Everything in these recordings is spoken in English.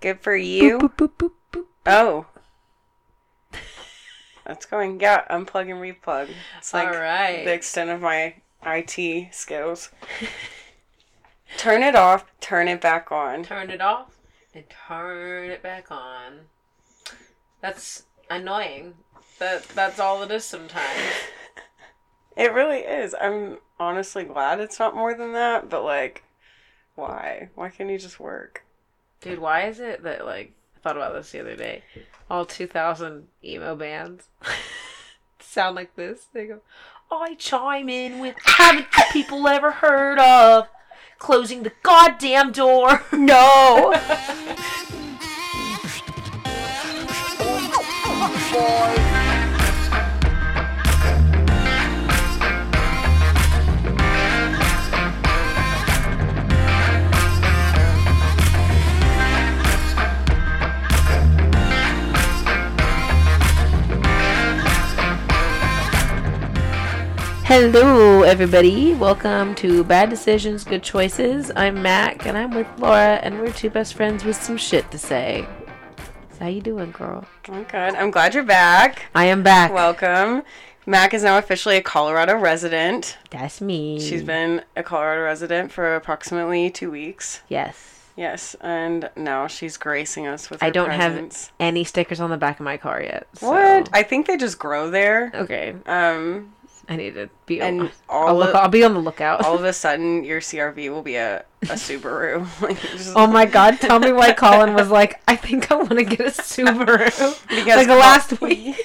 Good for you. Boop, boop, boop, boop. Oh. That's going. Yeah, unplug and replug. It's like All right. the extent of my IT skills. turn it off, turn it back on. Turn it off and turn it back on. That's annoying. That that's all it is sometimes. It really is. I'm honestly glad it's not more than that, but like, why? Why can't you just work? Dude, why is it that like I thought about this the other day? All two thousand emo bands sound like this. They go, I chime in with haven't you people ever heard of closing the goddamn door? No! Hello, everybody. Welcome to Bad Decisions, Good Choices. I'm Mac, and I'm with Laura, and we're two best friends with some shit to say. So how you doing, girl? I'm good. I'm glad you're back. I am back. Welcome. Mac is now officially a Colorado resident. That's me. She's been a Colorado resident for approximately two weeks. yes. Yes, and now she's gracing us with her I don't presence. have any stickers on the back of my car yet. so- What? I think they just grow there. Okay, Um, I need to be. and on, all I'll, look, of, I'll be on the lookout. all of a sudden, your CRV will be a, a Subaru. like, just- oh my god! Tell me why Colin was like, I think I want to get a Subaru. Because like Col- last week.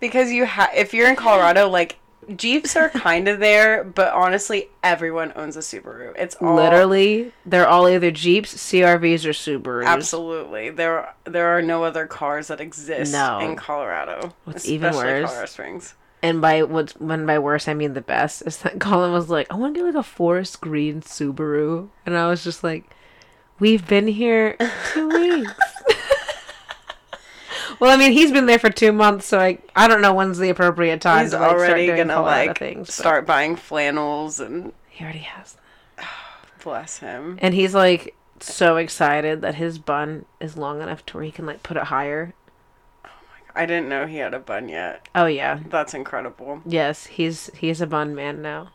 because you have, if you're in Colorado, like Jeeps are kind of there, but honestly, everyone owns a Subaru. It's all Literally, they're all either Jeeps, CRVs, or Subarus. Absolutely, there there are no other cars that exist No. in Colorado. What's even worse- Colorado Springs. And by what's when by worse I mean the best is that Colin was like, I want to get like a forest green Subaru, and I was just like, we've been here two weeks. well, I mean, he's been there for two months, so I I don't know when's the appropriate time He's to like, start already gonna like things. but start buying flannels and He already has, them. bless him. and he's like so excited that his bun is long enough to where he can like put it higher. I didn't know he had a bun yet. Oh yeah, That's incredible. yes, he's he's a bun man now.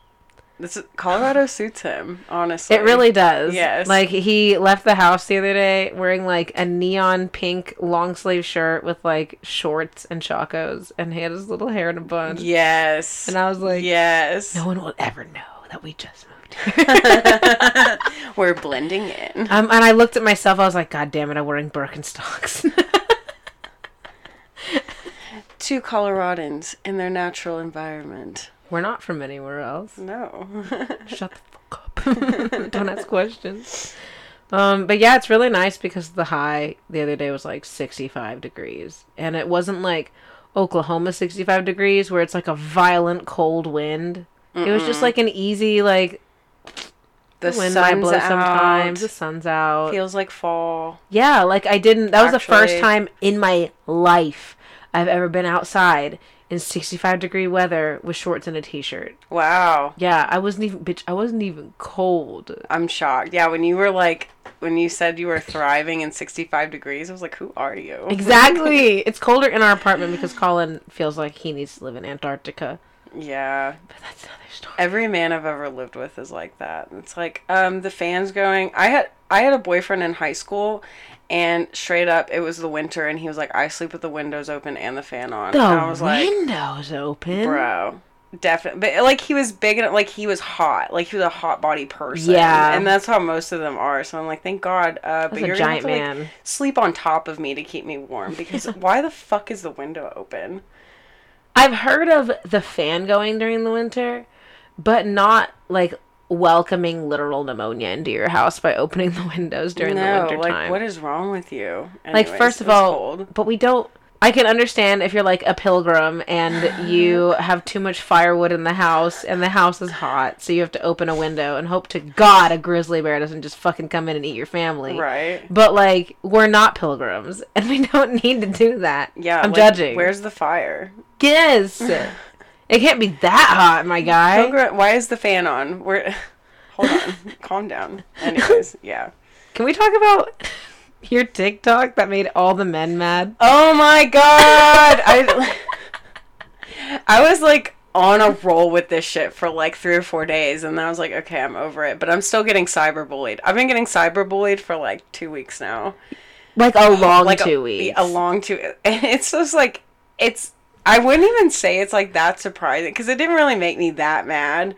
This is, Colorado suits him, honestly. It really does. Yes. Like he left the house the other day wearing like a neon pink long sleeve shirt with like shorts and chacos and he had his little hair in a bun. Yes. And I was like, yes. no one will ever know that we just moved here. We're blending in. um, and I looked at myself, I was like, God damn it, I'm wearing Birkenstocks. Two Coloradans in their natural environment. We're not from anywhere else. No. Shut the fuck up. Don't ask questions. Um, but yeah, it's really nice because the high the other day was like 65 degrees. And it wasn't like Oklahoma 65 degrees where it's like a violent cold wind. It was just like an easy, like, the wind sun's blow out. sometimes, the sun's out. Feels like fall. Yeah, like I didn't, that was the first time in my life I've ever been outside in 65 degree weather with shorts and a t shirt. Wow. Yeah, I wasn't even, bitch, I wasn't even cold. I'm shocked. Yeah, when you were like, when you said you were thriving in 65 degrees, I was like, who are you? Exactly. it's colder in our apartment because Colin feels like he needs to live in Antarctica. yeah. But that's another story. Every man I've ever lived with is like that. It's like, um, the fans going. I had I had a boyfriend in high school, and straight up, it was the winter, and he was like, I sleep with the windows open and the fan on. The and I was like, windows open. bro. Definitely, but like he was big and like he was hot, like he was a hot body person. Yeah. and that's how most of them are. So I'm like, thank God. Uh, but a you're gonna have giant to, like, man. sleep on top of me to keep me warm because why the fuck is the window open? I've heard of the fan going during the winter, but not like welcoming literal pneumonia into your house by opening the windows during the winter like time. what is wrong with you? like first of all, cold. but we don't I can understand if you're like a pilgrim and you have too much firewood in the house and the house is hot, so you have to open a window and hope to God a grizzly bear doesn't just fucking come in and eat your family. right? But like, we're not pilgrims and we don't need to do that. Yeah, I'm like, judging. Where's the fire? Yes. it can't be that hot, my guy. Pilgrim, why is the fan on? We're hold on, calm down. Anyways, yeah. Can we talk about Your TikTok that made all the men mad. Oh my god! I I was like on a roll with this shit for like three or four days, and then I was like, okay, I'm over it. But I'm still getting cyberbullied. I've been getting cyberbullied for like two weeks now. Like a long like two a, weeks. A long two. And it's just like it's. I wouldn't even say it's like that surprising because it didn't really make me that mad.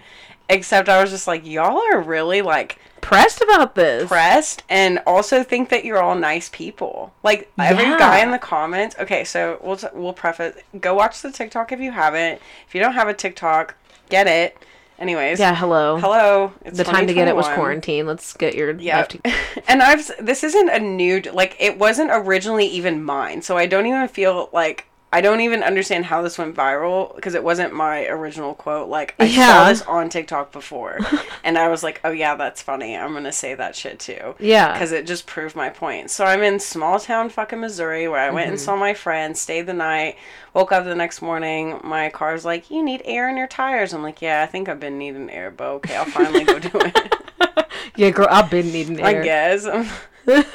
Except I was just like, y'all are really like pressed about this. pressed and also think that you're all nice people. Like every Yeah. guy in the comments. Okay, so we'll t- we'll preface. Go watch the TikTok if you haven't. If you don't have a TikTok, get it. Anyways. Yeah, hello. Hello. It's The time to get it was quarantine. Let's get your Yeah. life and I've this isn't a new like it wasn't originally even mine. So I don't even feel like I don't even understand how this went viral because it wasn't my original quote. Like I Yeah. saw this on TikTok before and I was like, "Oh yeah, that's funny. I'm going to say that shit too." Yeah. Cuz it just proved my point. So I'm in small town fucking Missouri where I went Mm-hmm. and saw my friend, stayed the night, woke up the next morning, my car's like, "You need air in your tires." I'm like, "Yeah, I think I've been needing air, but okay, I'll finally go do it." Yeah, girl, I've been needing air. I guess.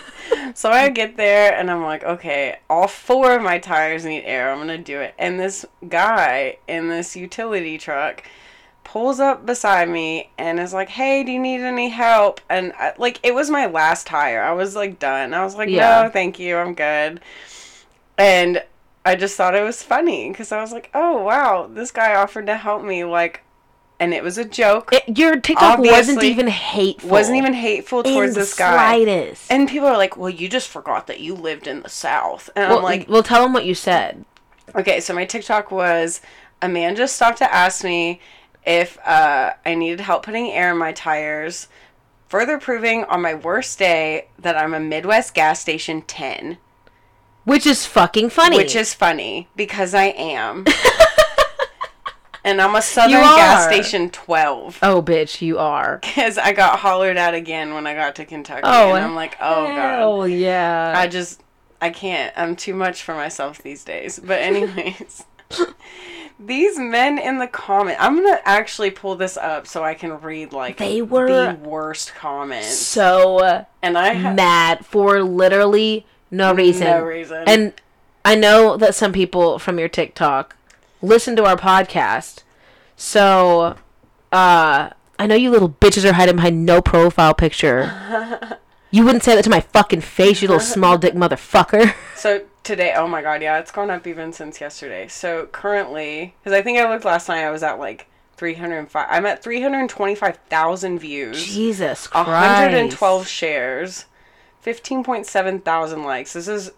so I get there and I'm like, okay, all four of my tires need air. I'm gonna do it. And this guy in this utility truck pulls up beside me and is like, "Hey, do you need any help?" And I, like, it was my last tire. I was like done. I was like, Yeah. "No, thank you. I'm good." And I just thought it was funny because I was like, "Oh wow, this guy offered to help me." Like, and it was a joke. It, your TikTok wasn't even hateful. wasn't even hateful towards the this guy. slightest. And people are like, "Well, you just forgot that you lived in the South." And well, I'm like, well, tell them what you said. "Okay, so my TikTok was a man just stopped to ask me if uh, I needed help putting air in my tires, further proving on my worst day that I'm a Midwest gas station 10, Which is fucking funny. which is funny because I am." and I'm a Southern gas station 12 Oh, bitch, you are. because I got hollered at again when I got to Kentucky. Oh, and I'm like, "Oh god." Oh, yeah. I just I can't. I'm too much for myself these days. But anyways, these men in the comment. I'm gonna actually pull this up so I can read like They were- the worst comments. so And I ha- mad for literally no reason. no reason. And I know that some people from your TikTok listen to our podcast. So, uh, I know you little bitches are hiding behind no profile picture. you wouldn't say that to my fucking face, you little small dick motherfucker. so today, oh my god, yeah, it's gone up even since yesterday. So currently, because I think I looked last night, I was at like 305. I'm at 325,000 views. Jesus Christ. 112 shares, 15.7 thousand likes. This is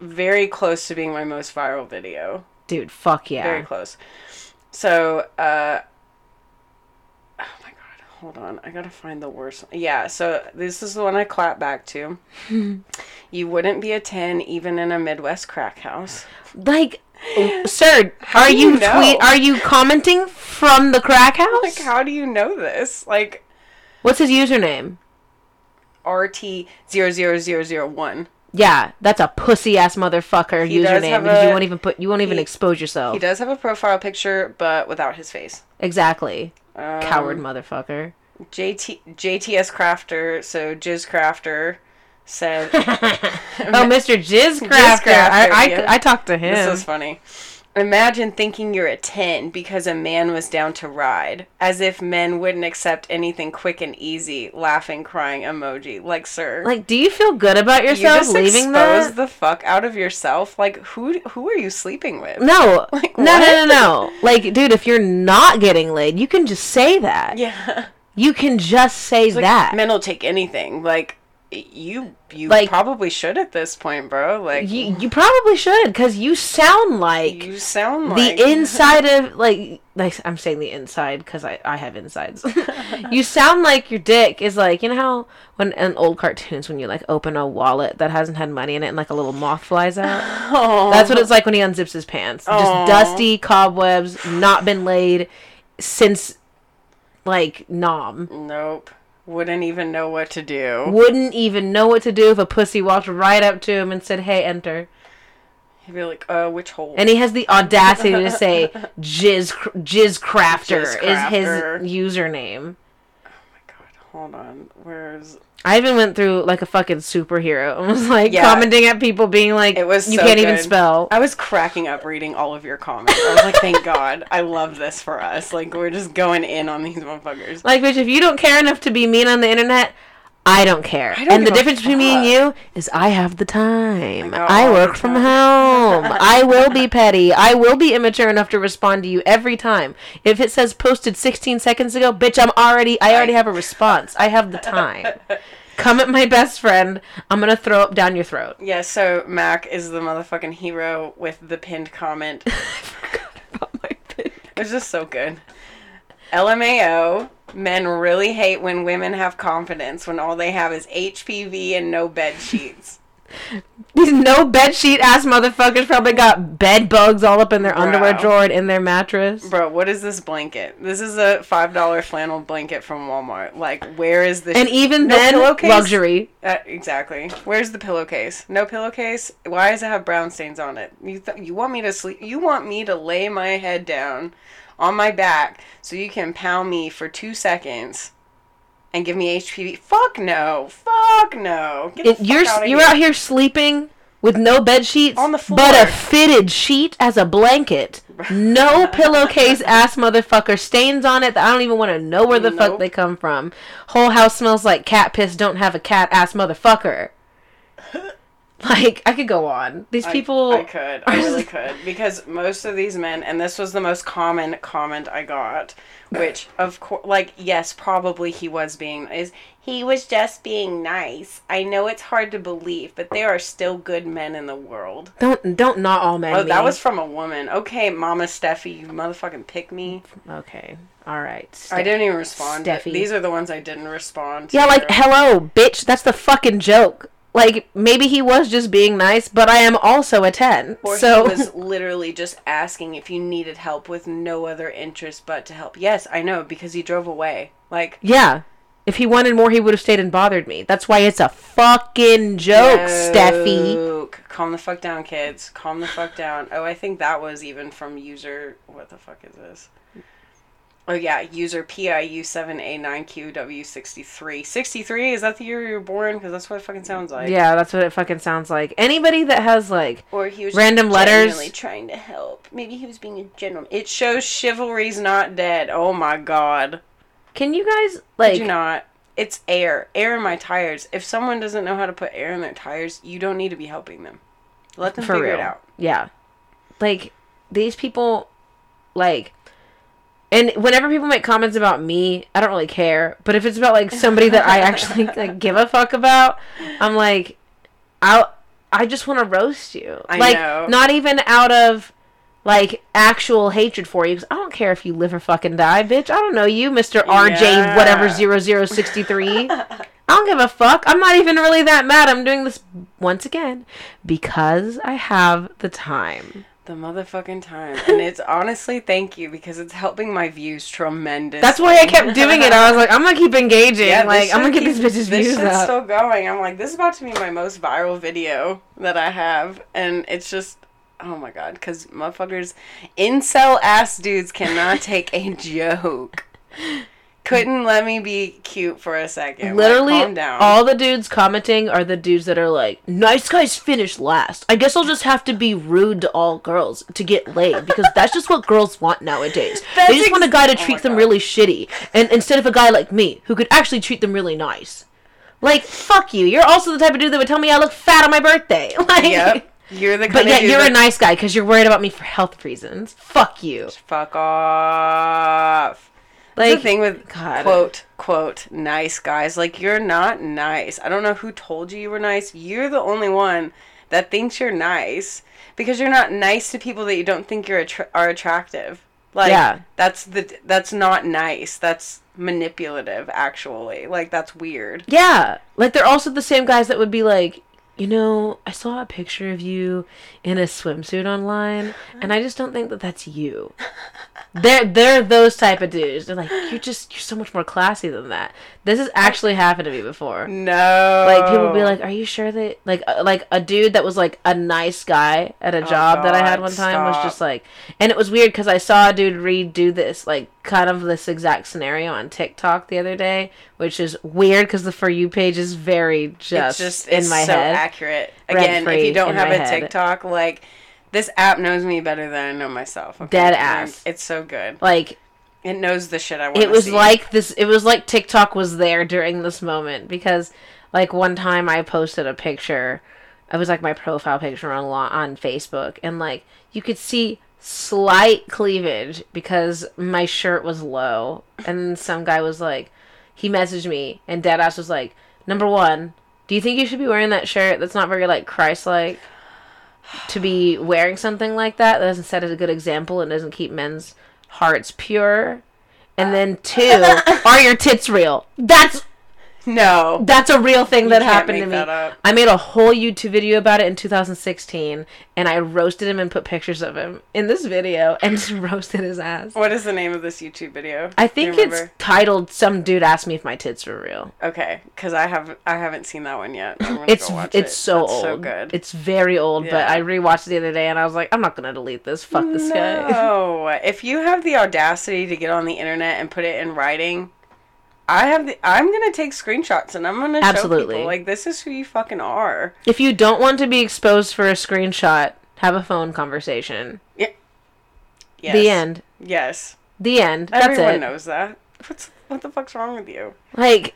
very close to being my most viral video. Dude, fuck yeah. Very close. So, uh, oh my god, hold on. I gotta find the worst. one. Yeah, so this is the one I clap back to. you wouldn't be a 10 even in a Midwest crack house. Like, sir, How are you, you know? tweet? Are you commenting from the crack house? Like, how do you know this? Like, What's his username? RT00001. Yeah, that's a pussy ass motherfucker He username you won't even put you won't even expose yourself. He does have a profile picture, but without his face. Exactly. Um, Coward motherfucker. JT JTS Crafter, so Jizz Crafter said Oh, Mr. Jizz Crafter. Crafter, I, I, yeah. I talked to him. this is funny. Imagine thinking you're a 10 because a man was down to ride. As if men wouldn't accept anything quick and easy. Laughing, crying emoji. Like, sir. like, do you feel good about yourself? you leaving expose that? the fuck out of yourself. Like, who who are you sleeping with? no. Like, no, no, no, no. Like, dude, if you're not getting laid, you can just say that. Yeah. You can just say Like, that. Men will take anything. Like, you you Like- probably should at this point, bro. Like, you, you probably should, because you sound like you sound the inside of like like I'm saying the inside because I I have insides. you sound like your dick is like you know how when in old cartoons when you like open a wallet that hasn't had money in it and like a little moth flies out. Oh. That's what it's like when he unzips his pants. Just dusty cobwebs, not been laid since like nom. Nope. Wouldn't even know what to do. Wouldn't even know what to do if a pussy walked right up to him and said, "Hey, enter." He'd be like, uh, which hole? And he has the audacity to say "jizz jizz crafter" Jizz is his username. Hold on. Where's I even went through like a fucking superhero and was like Yeah. commenting at people being like, It was you so can't even spell. I was cracking up reading all of your comments. I was like, thank God. I love this for us. Like, we're just going in on these motherfuckers. Like, bitch, if you don't care enough to be mean on the internet, I don't care. I don't and the difference between me and you is I have the time. got I work from home. I will be petty. I will be immature enough to respond to you every time. If it says posted 16 seconds ago, bitch, I'm already I already have a response. I have the time. Come at my best friend. I'm going to throw up down your throat. Yeah, so Mac is the motherfucking hero with the pinned comment. I forgot about my pin. It's just so good. LMAO. Men really hate when women have confidence when all they have is HPV and no bed sheets. These no bed sheet ass motherfuckers probably got bed bugs all up in their underwear drawer and in their mattress. Bro, what is this blanket? This is a five dollar flannel blanket from Walmart. Like, where is this? And even No then, pillowcase? luxury. Uh, exactly. Where's the pillowcase? No pillowcase. Why does it have brown stains on it? You th- you want me to sleep? You want me to lay my head down on my back so you can pound me for two seconds and give me HPV? Fuck no. Fuck no. It, fuck you're outta you're here. out here sleeping with no bed sheets On the floor, but a fitted sheet as a blanket. No pillowcase ass motherfucker stains on it that I don't even want to know where the fuck they come from. Whole house smells like cat piss. Don't have a cat ass motherfucker. Like I could go on. These I- people. I, could. I really could. Because most of these men, and this was the most common comment I got, which, of course, like, yes, probably he was being, is he was just being nice. I know it's hard to believe, but there are still good men in the world. Don't don't not all men. Oh, that was from a woman. Okay, Mama Steffi, you motherfucking pick me. okay. All right. I didn't even respond. Steffi. These are the ones I didn't respond. Yeah, to. like hello, bitch. That's the fucking joke. Like maybe he was just being nice, but I am also a ten. Or so he was literally just asking if you needed help with no other interest but to help. Yes, I know because he drove away. Like yeah, if he wanted more, he would have stayed and bothered me. That's why it's a fucking joke, Steffi. Calm the fuck down, kids. Calm the fuck down. Oh, I think that was even from user. What the fuck is this? Oh yeah, user PIU7A9QW63. 63 is that the year you were born? Because that's what it fucking sounds like. Yeah, that's what it fucking sounds like. Anybody that has like Or he was Random letters. trying to help. Maybe he was being a gentleman. It shows chivalry's not dead. Oh my god. Can you guys like you not? It's air. Air in my tires. If someone doesn't know how to put air in their tires, you don't need to be helping them. Let them for figure real? it out. Yeah. Like these people like and whenever people make comments about me, I don't really care. But if it's about like somebody that I actually like give a fuck about, I'm like I I just want to roast you. I like know. not even out of like actual hatred for you 'cause I don't care if you live or fucking die, bitch. I don't know you, Mr. RJ Yeah. whatever 0063. I don't give a fuck. I'm not even really that mad. I'm doing this once again because I have the time. The motherfucking time. And it's honestly thank you because it's helping my views tremendously. That's why I kept doing it. I was like, I'm gonna keep engaging. Yeah, like, I'm gonna shit get these bitches this views up. still going. I'm like, this is about to be my most viral video that I have, and it's just, oh my god, because motherfuckers, incel ass dudes cannot take a joke. Couldn't let me be cute for a second. Like, Literally, down. all the dudes commenting are the dudes that are like, "Nice guys finish last." I guess I'll just have to be rude to all girls to get laid because that's just what girls want nowadays. That's they just want a guy to oh treat my them God. really shitty, and instead of a guy like me who could actually treat them really nice. Like, fuck you. You're also the type of dude that would tell me I look fat on my birthday. Like, Yep. You're the kind But of yet you're a nice guy because you're worried about me for health reasons. Fuck you. Fuck off. Like the thing with God. quote quote nice guys. Like you're not nice. I don't know who told you you were nice. You're the only one that thinks you're nice because you're not nice to people that you don't think you're attra- are attractive. Like Yeah. that's the that's not nice. That's manipulative. Actually, like that's weird. Yeah, like they're also the same guys that would be like, you know, I saw a picture of you in a swimsuit online, and I just don't think that that's you. they're they're those type of dudes. They're like, you're just you're so much more classy than that. This has actually happened to me before. No. Like people be like, "Are you sure that like uh, like a dude that was like a nice guy at a job that I had one time was just like, and it was weird because I saw a dude redo this like kind of this exact scenario on TikTok the other day, which is weird because the for you page is very just, it's just in it's my so head. accurate. Again, if you don't have a head. TikTok, like this app knows me better than I know myself. okay? Dead ass. It's so good. Like It knows the shit I want. it was see. like this it was like tiktok was there during this moment because like one time i posted a picture it was like my profile picture on on facebook and like you could see slight cleavage because my shirt was low and some guy was like he messaged me and deadass was like number one do you think you should be wearing that shirt that's not very like christ-like to be wearing something like that that doesn't set as a good example and doesn't keep men's hearts pure. And then two are your tits real? That's no. that's a real thing that happened to me i made a whole youtube video about it in 2016 and i roasted him and put pictures of him in this video and just roasted his ass What is the name of this YouTube video? i think you it's titled some dude asked me if my tits were real okay because I have I haven't seen that one yet. It's it's it. so That's old So good. it's very old but i rewatched it the other day and i was like i'm not gonna delete this fuck this guy No, if you have the audacity to get on the internet and put it in writing, I have the. I'm gonna take screenshots and I'm gonna show people like this is who you fucking are. If you don't want to be exposed for a screenshot, have a phone conversation. Yes. The end. Yes. The end. That's Everyone it. knows that. What's what the fuck's wrong with you? Like,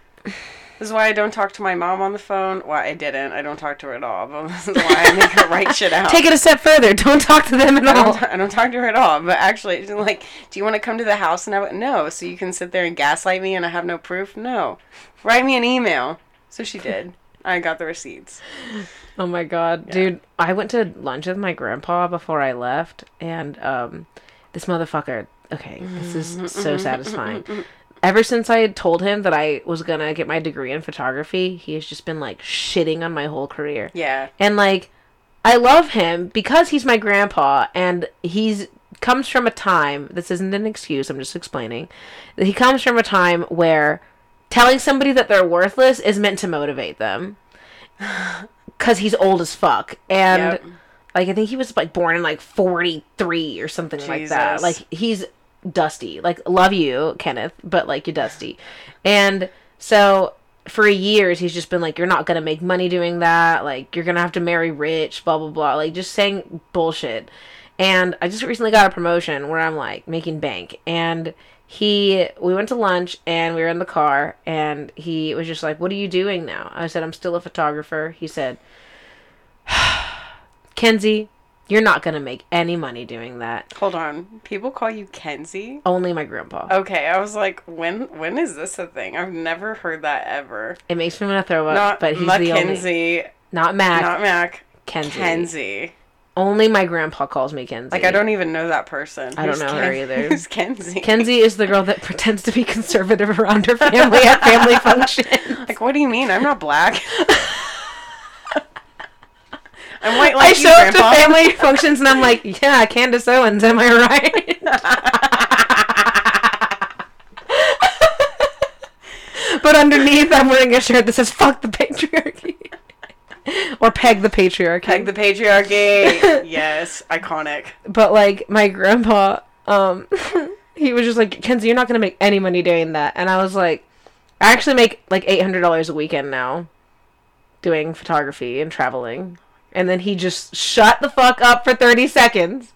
This is why I don't talk to my mom on the phone. Why I didn't. I don't talk to her at all. But this is why I make her write shit out. take it a step further. Don't talk to them at I all. I don't talk to her at all. But actually, like, do you want to come to the house? And I went, no. So you can sit there and gaslight me and I have no proof? No. Write me an email. So she did. I got the receipts. Oh my god, dude! I went to lunch with my grandpa before I left, and um, this motherfucker. Okay, this is so satisfying. Ever since I had told him that I was gonna get my degree in photography, he has just been like shitting on my whole career. Yeah. And like I love him because he's my grandpa and he's comes from a time this isn't an excuse, I'm just explaining. That he comes from a time where telling somebody that they're worthless is meant to motivate them. Cuz he's old as fuck and Yep. like I think he was like born in like 43 or something like that. Like he's dusty. Like love you, Kenneth, but like you're dusty. And so for years he's just been like you're not to make money doing that. Like you're to have to marry rich, blah blah blah. Like just saying bullshit. And I just recently got a promotion where I'm like making bank and he we went to lunch and we were in the car and he was just like what are you doing now i said i'm still a photographer he said kenzie you're not going to make any money doing that Hold on. People call you Kenzie? only my grandpa Okay, I was like, when when is this a thing? I've never heard that ever. it makes me want to throw up Not but he's the only Mackenzie, not mac not Mac. kenzie Kenzie. only my grandpa calls me kenzie Like I don't even know that person. I don't know her either. Who's Kenzie? kenzie is the girl that pretends to be conservative around her family at family functions Like, what do you mean? I'm not black. I'm white like I you, show up to family functions and I'm like, yeah, Candace Owens, am I right? but underneath, I'm wearing a shirt that says "fuck the patriarchy" or "peg the patriarchy." Peg the patriarchy. yes, iconic. but like my grandpa, um, he was just like, Kenzie, you're not gonna make any money doing that, and I was like, I actually make like eight hundred dollars a weekend now, doing photography and traveling. And then he just shut the fuck up for thirty seconds,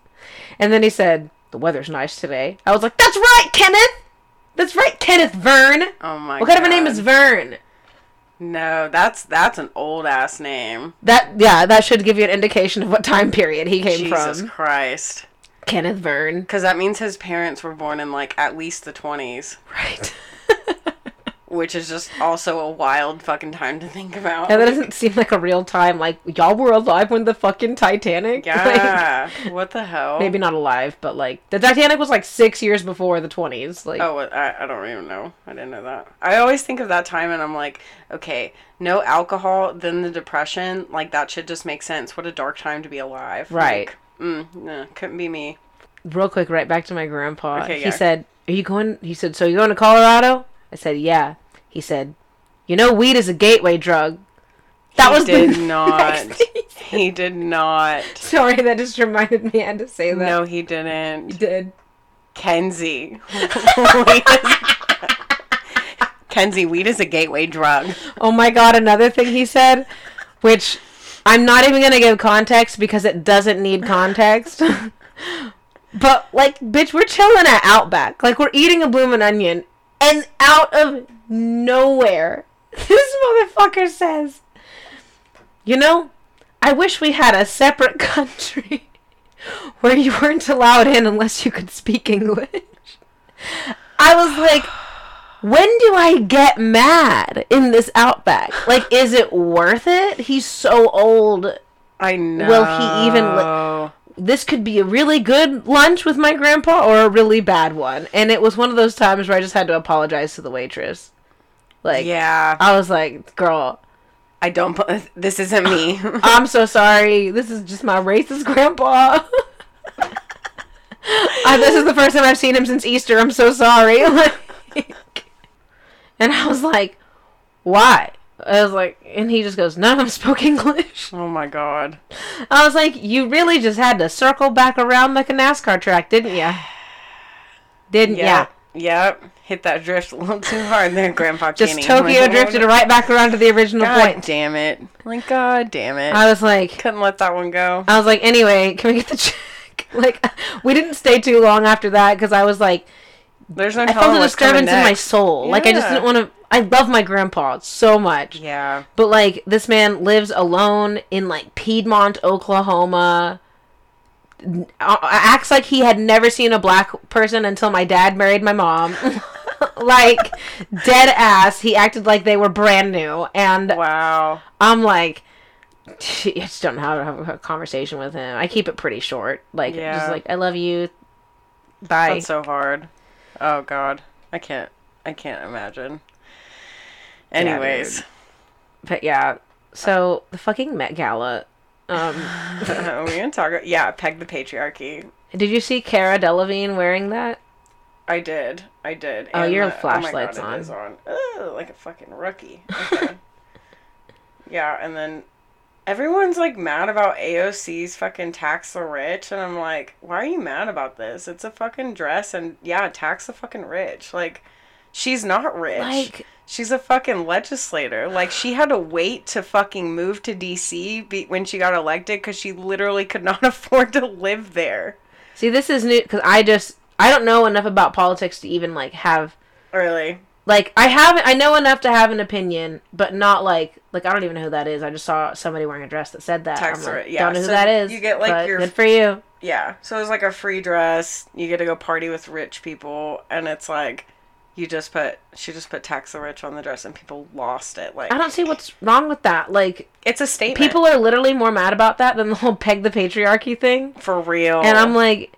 and then he said, "The weather's nice today." I was like, "That's right, Kenneth. That's right, Kenneth Vern. Oh my. What kind of a name is Vern?" No, that's that's an old ass name. That yeah, that should give you an indication of what time period he came Jesus from. Jesus Christ. Kenneth Vern. Because that means his parents were born in like at least the twenties, Right. which is just also a wild fucking time to think about. Yeah, that doesn't seem like a real time. Like y'all were alive when the fucking Titanic. Like, Yeah. what the hell? maybe not alive, but like the Titanic was like six years before the twenties. Like, Oh, I, I don't even know. I didn't know that. I always think of that time and I'm like, okay, no alcohol, then the depression. Like, that should just make sense. What a dark time to be alive. Right. Like, mm, no, couldn't be me. real quick, right back to my grandpa. Okay, he said, "Are you going?" He said, "So you going to Colorado?" I said, "Yeah." He said, "You know, weed is a gateway drug." That He was did the not. he did not. Sorry, that just reminded me. I had to say that. No, he didn't. He did. Kenzie. Kenzie, weed is a gateway drug. Oh my god, another thing he said, which I'm not even gonna give context because it doesn't need context. but like, bitch, we're chilling at Outback, like we're eating a bloomin' onion, and out of nowhere, this motherfucker says, "You know, I wish we had a separate country where you weren't allowed in unless you could speak English." I was like, when do I get mad in this outback? Like, is it worth it? He's so old. I know. Will he even li- This could be a really good lunch with my grandpa or a really bad one. And it was one of those times where I just had to apologize to the waitress. Like, yeah. I was like, girl, I don't. This isn't me. I'm so sorry. This is just my racist grandpa. I, this is the first time I've seen him since Easter. I'm so sorry. Like, and I was like, why? I was like, and he just goes, none of them spoke English. oh my god. I was like, you really just had to circle back around like a NASCAR track, didn't you? Didn't ya? Yeah. Yep. Hit that drift a little too hard there, Grandpa Just Kenny. Tokyo Like, drifted right back around to the original God point. damn it. Like, god damn it. I was like, Couldn't let that one go. I was like, anyway, can we get the check? Like, we didn't stay too long after that because I was like, There's no I felt a disturbance in my soul. Like, I just didn't want to. I love my grandpa so much. Yeah. But, like, this man lives alone in, like, Piedmont, Oklahoma. Acts like he had never seen a black person until my dad married my mom. like, dead ass. He acted like they were brand new. And Wow. I'm like, I just don't know how to have a conversation with him. I keep it pretty short. Like, Yeah. just like, I love you. Bye. That's so hard. Oh god. I can't I can't imagine. Anyways. but yeah, so the fucking Met Gala. Um, We're gonna talk yeah, peg the patriarchy. did you see Cara Delevingne wearing that? I did. I did. Oh, your the- flashlight's oh God, it is on. Ugh, like a fucking rookie. Okay. yeah, and then everyone's like mad about AOC's fucking tax the rich, and I'm like, why are you mad about this? It's a fucking dress, and yeah, tax the fucking rich. Like, she's not rich. Like- She's a fucking legislator. Like she had to wait to fucking move to DC be- when she got elected because she literally could not afford to live there. See, this is new because I just I don't know enough about politics to even like have Really? Like I have I know enough to have an opinion, but not like like I don't even know who that is. I just saw somebody wearing a dress that said that. Tax I'm like, yeah, don't know who so that is. you get, like, your- good for you. Yeah. So it's like a free dress. You get to go party with rich people, and it's like you just put she just put tax the rich on the dress, and people lost it. Like I don't see what's wrong with that. Like it's a statement. people are literally more mad about that than the whole peg the patriarchy thing. for real. And I'm like,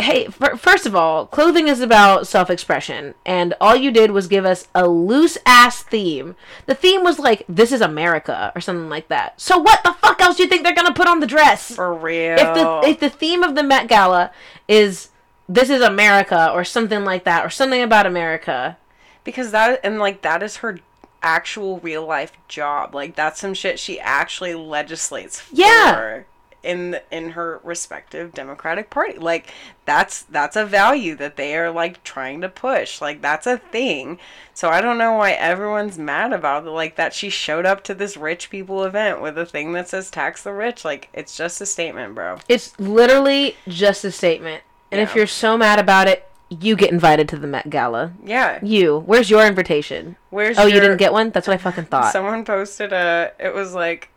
hey, first of all, clothing is about self expression, and all you did was give us a loose ass theme. The theme was like, this is America, or something like that. So what the fuck else do you think they're gonna put on the dress? for real. If the if the theme of the Met Gala is this is America or something like that or something about America, because that and like that is her actual real life job. Like that's some shit she actually legislates for Yeah. In the, in her respective Democratic Party. Like that's that's a value that they are like trying to push. Like that's a thing. So I don't know why everyone's mad about it. Like that she showed up to this rich people event with a thing that says tax the rich. Like it's just a statement, bro. it's literally just a statement. And if you're so mad about it, you get invited to the Met Gala. Yeah. You, where's your invitation? Where's Oh, you didn't get one? That's what I fucking thought. Someone posted a. It was like,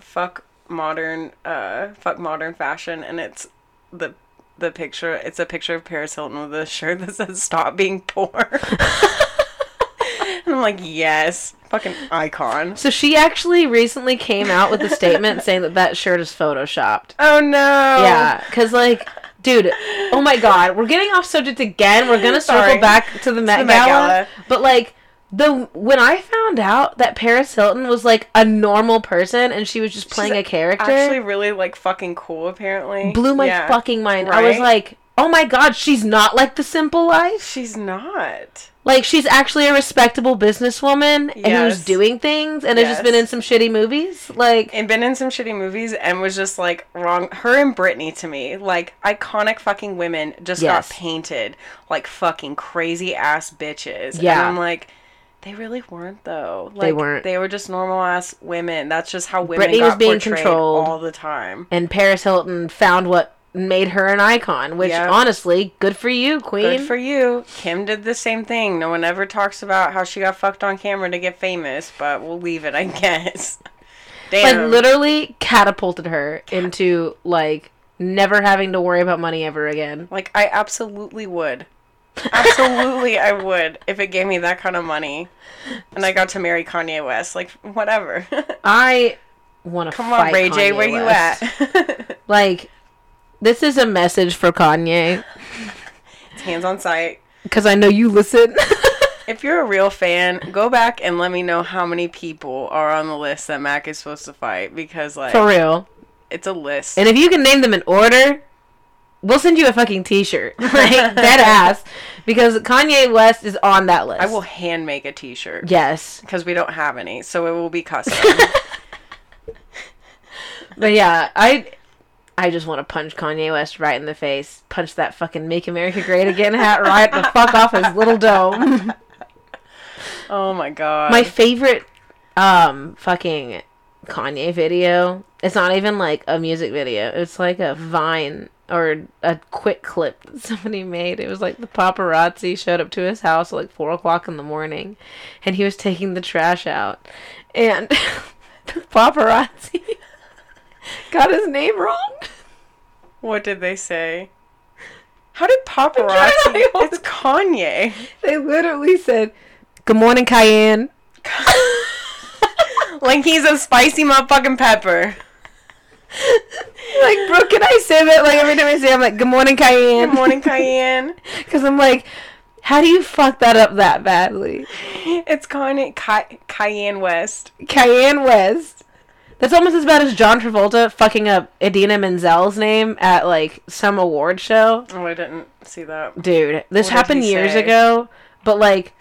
fuck modern, uh, fuck modern fashion, and it's the the picture. It's a picture of Paris Hilton with a shirt that says "Stop being poor." and I'm like, yes, fucking icon. So she actually recently came out with a statement saying that that shirt is photoshopped. Oh no. Yeah, because like, dude, oh my god, we're getting off subject again. We're gonna circle Sorry. back to the Met, the Met Gala, Gala. but like. The when I found out that Paris Hilton was like a normal person and she was just playing She's a character, Actually, really like fucking cool. Apparently, blew my Yeah. fucking mind. I was like, oh my god, she's not like the simple life. She's not. Like she's actually a respectable businesswoman and who's doing things and has just been in some shitty movies. Like And been in some shitty movies and was just like wrong. Her and Britney to me, like iconic fucking women, just Yes. got painted like fucking crazy ass bitches. Yeah. And I'm like, they really weren't though. Like, They weren't. They were just normal ass women. That's just how women Britney got was being portrayed controlled. all the time. and Paris Hilton found what made her an icon, which Yeah. honestly, good for you, queen. Good for you. Kim did the same thing. No one ever talks about how she got fucked on camera to get famous, but we'll leave it, I guess. like literally catapulted her into like never having to worry about money ever again. Like I absolutely would. Absolutely I would if it gave me that kind of money. And I got to marry Kanye West. Like whatever. I want to Come fight on, Ray J, Kanye where you at? Like, this is a message for Kanye It's hands on sight. because I know you listen. If you're a real fan, go back and let me know how many people are on the list that Mac is supposed to fight because like for real. it's a list. And if you can name them in order, we'll send you a fucking t-shirt. like, dead ass. Because Kanye West is on that list. I will hand make a t-shirt. Yes. because we don't have any, so it will be custom. But yeah, I I just want to punch Kanye West right in the face. Punch that fucking Make America Great Again hat right the fuck off his little dome. oh my god. My favorite um fucking Kanye video. It's not even like a music video. It's like a Vine or a quick clip that somebody made. It was like the paparazzi showed up to his house at like four o'clock in the morning, and he was taking the trash out, and the paparazzi got his name wrong. what did they say? How did paparazzi? It's Kanye. They literally said, "Good morning, Cayenne." like he's a spicy motherfucking pepper. Like, bro, can I say that? Like every time I say, it, I'm like, "Good morning, Cayenne." Good morning, Cayenne. Because I'm like, how do you fuck that up that badly? It's Kanye Ky- Cayenne West. Cayenne West. That's almost as bad as John Travolta fucking up Idina Menzel's name at like some award show. Oh, I didn't see that. Dude, this What happened years say? ago, but like,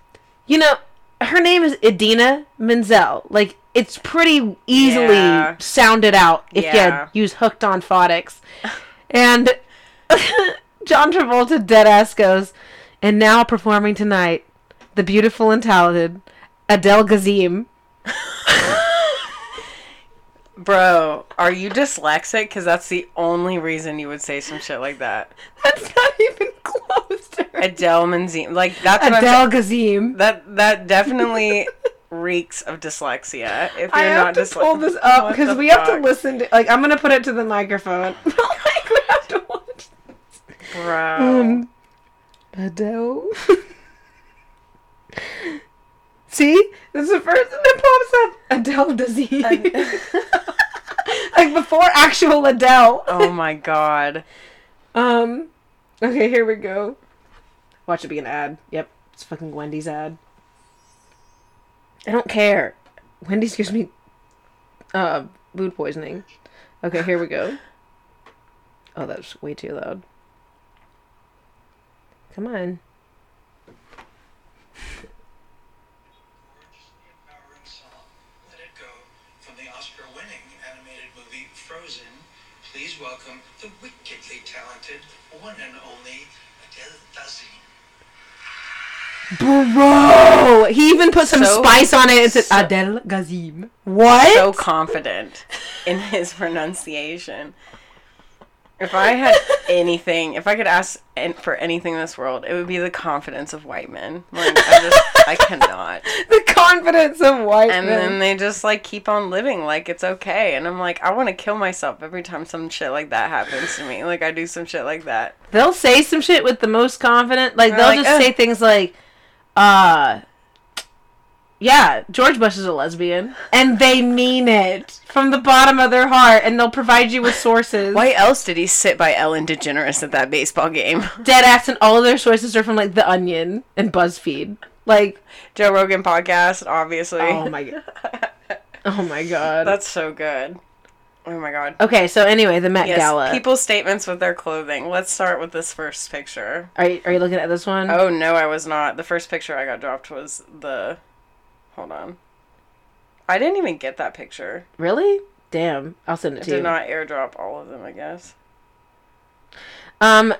you know, her name is Idina Menzel. Like, it's pretty easily Yeah. sounded out if Yeah. you use hooked on phonics. and John Travolta deadass goes, and now performing tonight, the beautiful and talented Adele Gazim. Bro, are you dyslexic? Because that's the only reason you would say some shit like that. That's not even close to her. Adele Manzine. Like, that's Adele Gazim. That that definitely reeks of dyslexia. If you're I have not to dyslexic, pull this up because we have to listen to. Like, I'm gonna put it to the microphone. like, we have to watch. Bro, Um, Adele. See, this is the first thing that pops up. Adele disease. like before actual Adele. oh my god. Um. Okay, here we go. Watch it be an ad. Yep, it's fucking Wendy's ad. I don't care. Wendy's gives me uh food poisoning. Okay, here we go. Oh, that's way too loud. Come on. Please welcome the wickedly talented one and only Adele Dazeem. Bro! He even put some So- spice on it. It's so- Adele Gazim. What? So confident in his pronunciation. If I had anything, if I could ask for anything in this world, it would be the confidence of white men. Like I just, I cannot. the confidence of white And men. And then they just like keep on living like it's okay. And I'm like, I want to kill myself every time some shit like that happens to me. Like I do some shit like that. they'll say some shit with the most confident. Like they'll like, just say things like, uh yeah, George Bush is a lesbian. And they mean it from the bottom of their heart and they'll provide you with sources. Why else did he sit by Ellen DeGeneres at that baseball game? Dead ass and all of their sources are from like The Onion and BuzzFeed. Like Joe Rogan podcast, obviously. Oh my god. Oh my god. That's so good. Oh my god. Okay, so anyway, the Met Yes, Gala. people's statements with their clothing. Let's start with this first picture. are you, are you looking at this one? Oh no, I was not. The first picture I got dropped was the. Hold on. I didn't even get that picture. Really? Damn. I'll send it It to you. did not airdrop all of them, I guess. Um,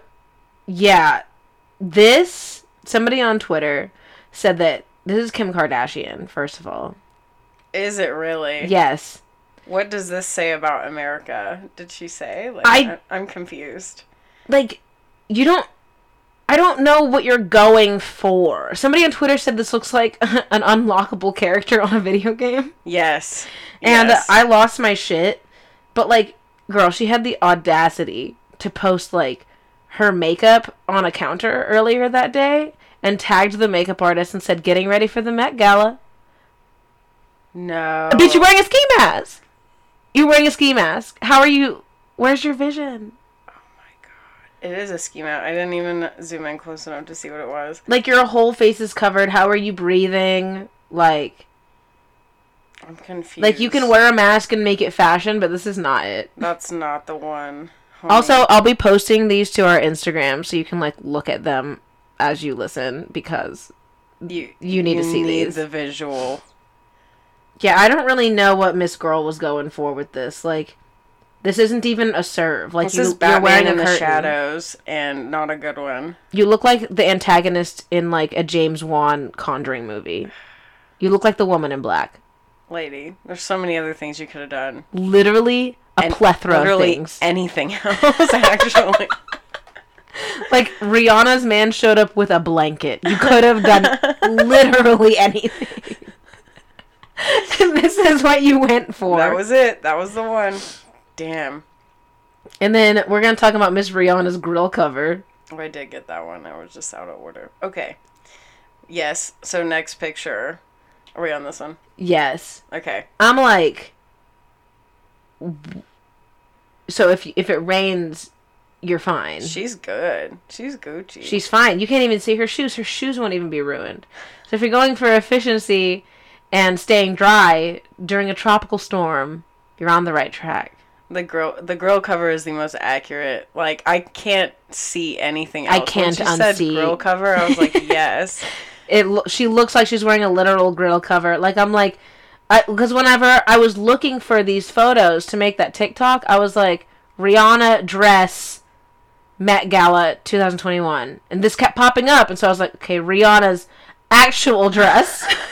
yeah. This somebody on Twitter said that this is Kim Kardashian. First of all, Is it really? yes. What does this say about America? Did she say? Like, I- I'm confused. Like, you don't. I don't know what you're going for. Somebody on Twitter said this looks like an unlockable character on a video game. Yes. And Yes. I lost my shit. But like, girl, she had the audacity to post like her makeup on a counter earlier that day and tagged the makeup artist and said, "Getting ready for the Met Gala." No. Bitch, you're wearing a ski mask. You're wearing a ski mask. How are you? Where's your vision? Oh my god, It is a ski mask. I didn't even zoom in close enough to see what it was. Like your whole face is covered. How are you breathing? Like, I'm confused. like you can wear a mask and make it fashion, but this is not it. That's not the one. Homie. Also, I'll be posting these to our Instagram so you can like look at them as you listen because you you need to see need these. the visual. Yeah, I don't really know what Miss Girl was going for with this. Like, this isn't even a serve. Like This you, is you're Batman wearing in the curtain. shadows, and not a good one. You look like the antagonist in like a James Wan Conjuring movie. You look like the woman in black. Lady, there's so many other things you could have done. Literally a And plethora of literally things. anything else, actually. Like Rihanna's man showed up with a blanket. You could have done literally anything. this is what you went for. that was it. That was the one. Damn. and then we're gonna talk about Miss Rihanna's grill cover. Oh, I did get that one. I was just out of order. Okay. Yes. So next picture. Are we on this one? Yes. Okay. I'm like So if if it rains, you're fine. She's good. She's Gucci. She's fine. You can't even see her shoes. Her shoes won't even be ruined. So if you're going for efficiency and staying dry during a tropical storm, you're on the right track. the grill. The grill cover is the most accurate. Like I can't see anything Else. I can't when she said grill cover. I was like, yes. It lo- she looks like she's wearing a literal grill cover. Like I'm like because whenever I was looking for these photos to make that TikTok, I was like Rihanna dress Met Gala 2021, and this kept popping up, and so I was like, okay, Rihanna's actual dress.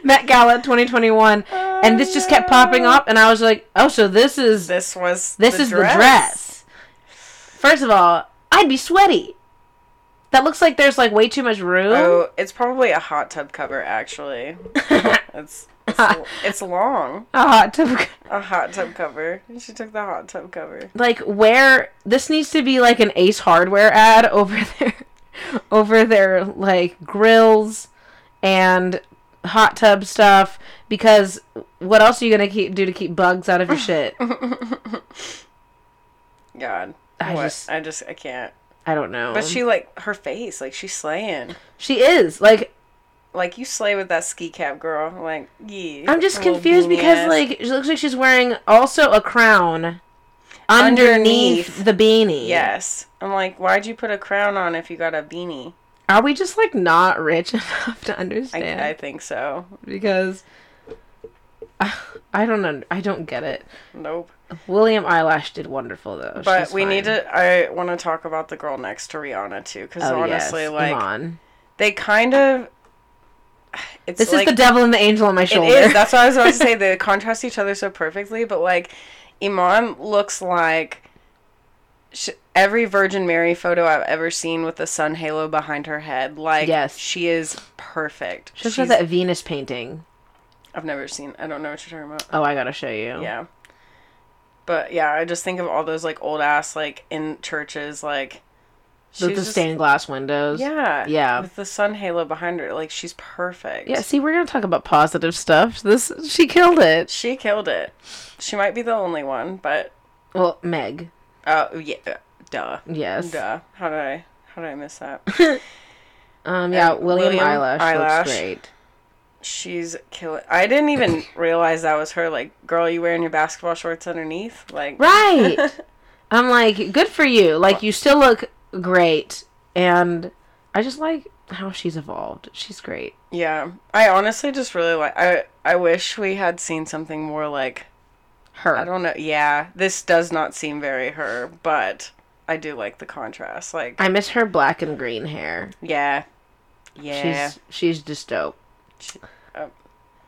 Met Gala 2021, and this just kept popping up, and I was like, "Oh, so this is This was. this the is the dress." First of all, I'd be sweaty. That looks like there's like way too much room. Oh, it's probably a hot tub cover. Actually, it's it's, it's long. A hot tub. A hot tub cover. She took the hot tub cover. Like where this needs to be like an Ace Hardware ad over there, over their like grills and hot tub stuff. Because what else are you gonna keep do to keep bugs out of your shit? God, I what? just- I just I can't. I don't know. But she like her face, like she's slaying. she is like Like you slay with that ski cap, girl. Like yeah. I'm just oh, confused beanie because ass. like she looks like she's wearing also a crown underneath, Underneath. the beanie. yes. I'm like, why'd you put a crown on if you got a beanie? Are we just like not rich enough to I, understand? I think so. because I don't know. I don't get it. Nope. William Eyelash did wonderful though. But She's we need to. I want to talk about the girl next to Rihanna too, because Oh, honestly, yes, like Iman. they kind of. It's This like, is the devil and the angel on my shoulder. is. That's what I was about to say. They contrast each other so perfectly. But like, Iman looks like sh- every Virgin Mary photo I've ever seen with the sun halo behind her head. Like, Yes. she is perfect. She's- for that Venus painting. I've never seen. I don't know what you're talking about. Oh, I gotta show you. Yeah. But yeah, I just think of all those like old ass like in churches like. With the just- stained glass windows. Yeah. Yeah. With the sun halo behind her, like she's perfect. Yeah. See, we're gonna talk about positive stuff. This she killed it. She killed it. She might be the only one, but Well, Meg. oh yeah, duh. Yes. Duh. How did I? How did I miss that? Um. Yeah. And William, William Eyelash, Eyelash. looks great. She's killing. I didn't even realize that was her. Like, girl, you wearing your basketball shorts underneath? Like, Right. I'm like, good for you. Like, you still look great. And I just like how she's evolved. She's great. yeah. I honestly just really like. I I wish we had seen something more like. Her. I don't know. Yeah, this does not seem very her, but I do like the contrast. Like, I miss her black and green hair. yeah, yeah. She's she's just dope. She- oh.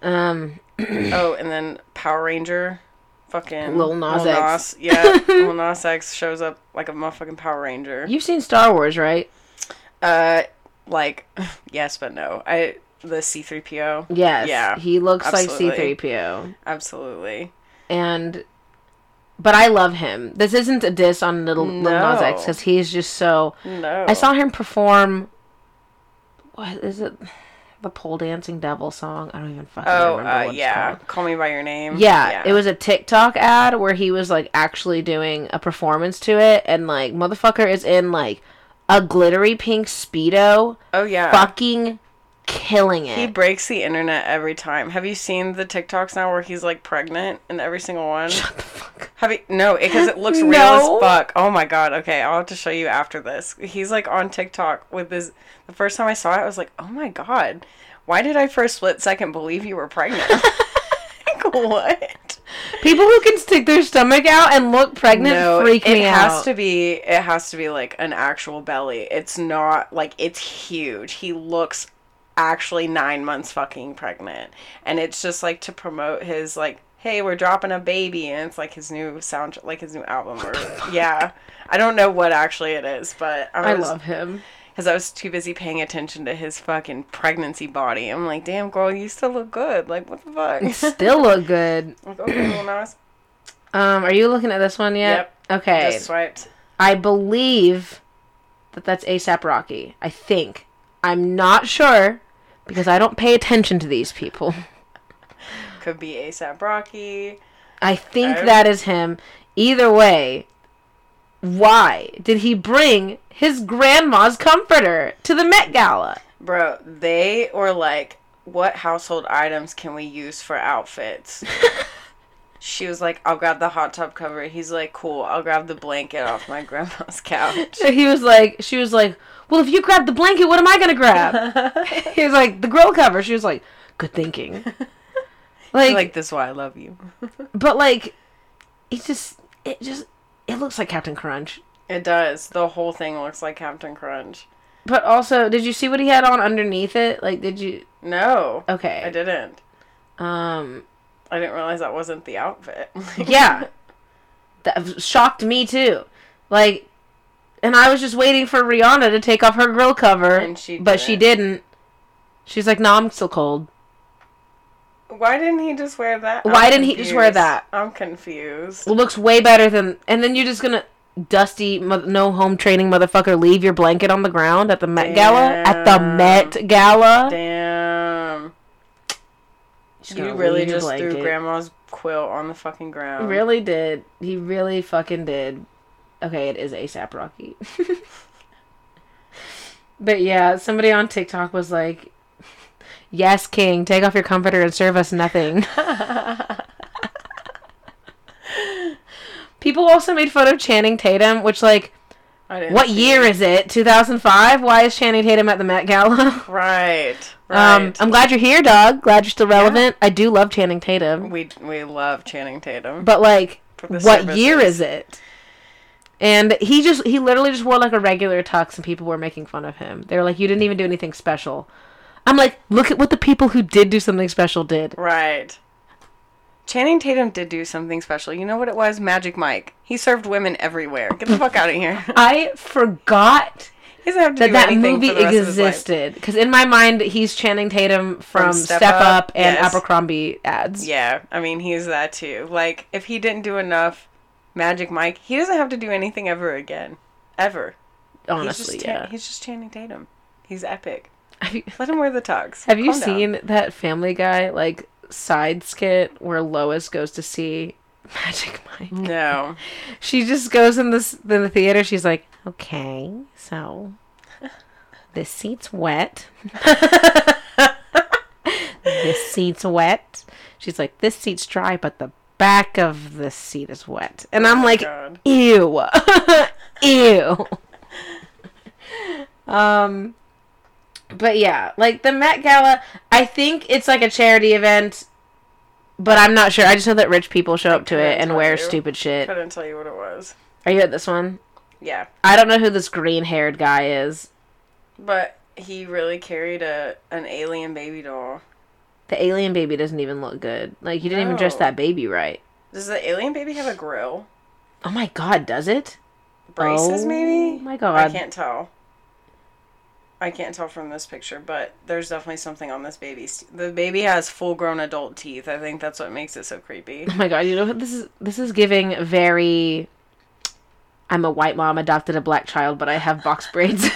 Um, oh, and then Power Ranger, fucking Lil Nas X. Yeah, Lil Nas X shows up like a motherfucking Power Ranger. you've seen Star Wars, right? Uh, like, yes, but no. I the C three PO. Yes. Yeah, He looks absolutely. like C3PO. Absolutely. And but I love him. This isn't a diss on little Lil Nas X cuz he's just so No. I saw him perform what is it? The pole dancing devil song. I don't even fucking Oh, remember uh, it's yeah. Call me by your name. Yeah, it was a TikTok ad where he was like actually doing a performance to it, and like motherfucker is in like a glittery pink speedo, Oh yeah. fucking killing it. He breaks the internet every time. Have you seen the TikToks now where he's like pregnant in every single one? Shut the fuck. Have you? No, because it looks real as fuck. Oh my god. Okay, I'll have to show you after this. He's like on TikTok with this. The first time I saw it, I was like, oh my god. Why did I for a split second believe you were pregnant? like what? People who can stick their stomach out and look pregnant no, freak it has to be. It has to be like an actual belly. It's not like it's huge. He looks actually nine months fucking pregnant, and it's just like to promote his like, hey, we're dropping a baby, and it's like his new sound, like his new album, or yeah. I don't know what actually it is, but I was, love him. because I was too busy paying attention to his fucking pregnancy body. I'm like, damn girl, you still look good. Like what the fuck? You still look good. like okay, well now Um, are you looking at this one yet? Okay. just swiped. I believe that that's ASAP Rocky. I think. I'm not sure because I don't pay attention to these people. Could be ASAP Rocky. I think Okay. that is him. Either way, why did he bring his grandma's comforter to the Met Gala? Bro, they were like, what household items can we use for outfits? she was like, I'll grab the hot tub cover. He's like, cool, I'll grab the blanket off my grandma's couch. So he was like, she was like, well, if you grab the blanket, what am I gonna grab? he was like, the grill cover. She was like, good thinking. Like, like, this is why I love you. but like, it just, it just, it looks like Captain Crunch. It does. The whole thing looks like Captain Crunch. But also, did you see what he had on underneath it? Like, did you? No, Okay. I didn't. Um. I didn't realize that wasn't the outfit. Yeah. that shocked me too. Like, and I was just waiting for Rihanna to take off her grill cover, And she but she didn't. She's like, "No, I'm still cold." Why didn't he just wear that? Why I'm didn't he just wear that? I'm confused. It looks way better than. And then you're just gonna dusty, no home training motherfucker leave your blanket on the ground at the Met Gala. At the Met Gala. Damn. You really just threw grandma's quilt on the fucking ground. Really did. He really fucking did. Okay, it is ASAP Rocky. but yeah, somebody on TikTok was like, Yes, King, take off your comforter and serve us nothing. People also made fun of Channing Tatum, which, like, what year it. is it? 2005? Why is Channing Tatum at the Met Gala? Right. Right. Um, I'm glad you're here, dog. Glad you're still relevant. I do love Channing Tatum. we we love Channing Tatum. But like, what year is it? And he just he literally just wore like a regular tux, and people were making fun of him. They were like, "You didn't even do anything special." I'm like, look at what the people who did do something special did. Right. Channing Tatum did do something special. You know what it was? Magic Mike. He served women everywhere. Get the fuck out of here. I forgot He doesn't have to that do that movie for the rest of his life. existed because in my mind he's Channing Tatum from, Step Step, Up, Up, and yes. Abercrombie ads. Yeah, I mean he's that too. Like if he didn't do enough Magic Mike, he doesn't have to do anything ever again. Ever. Honestly, he's just, yeah. He's just Channing Tatum. He's epic. You, Let him wear the tux. have you Calm down. seen that Family Guy like side skit where Lois goes to see Magic Mike? No. She just goes in this in the theater. She's like, "Okay, so this seat's wet. this seat's wet. She's like, this seat's dry, but the back of the seat is wet. And I'm like, God. ew. ew. um, but yeah, like the Met Gala, I think it's like a charity event, but I'm not sure. I just know that rich people show up to it and wear you. stupid shit. Couldn't tell you what it was. Are you at this one? Yeah, I don't know who this green haired guy is. but he really carried a an alien baby doll. The alien baby doesn't even look good. Like, he didn't even dress that baby right. Does the alien baby have a grill? Oh my god, does it? Braces, maybe? oh maybe? my god. I can't tell. I can't tell from this picture, but there's definitely something on this baby's. The baby has full-grown adult teeth. I think that's what makes it so creepy. Oh my god, you know what this is this is giving very I'm a white mom adopted a black child, but I have box braids.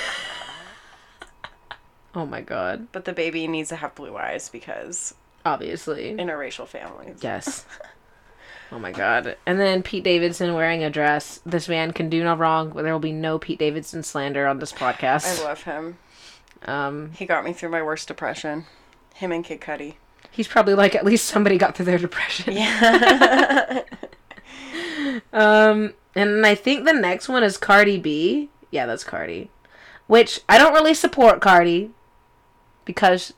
oh my god. But the baby needs to have blue eyes because Obviously. interracial families. Yes. Oh my god. And then Pete Davidson wearing a dress. This man can do no wrong. There will be no Pete Davidson slander on this podcast. I love him. Um He got me through my worst depression. Him and Kid Cudi. he's probably like at least somebody got through their depression. Yeah. Um, and I think the next one is Cardi B. Yeah, that's Cardi. Which I don't really support Cardi because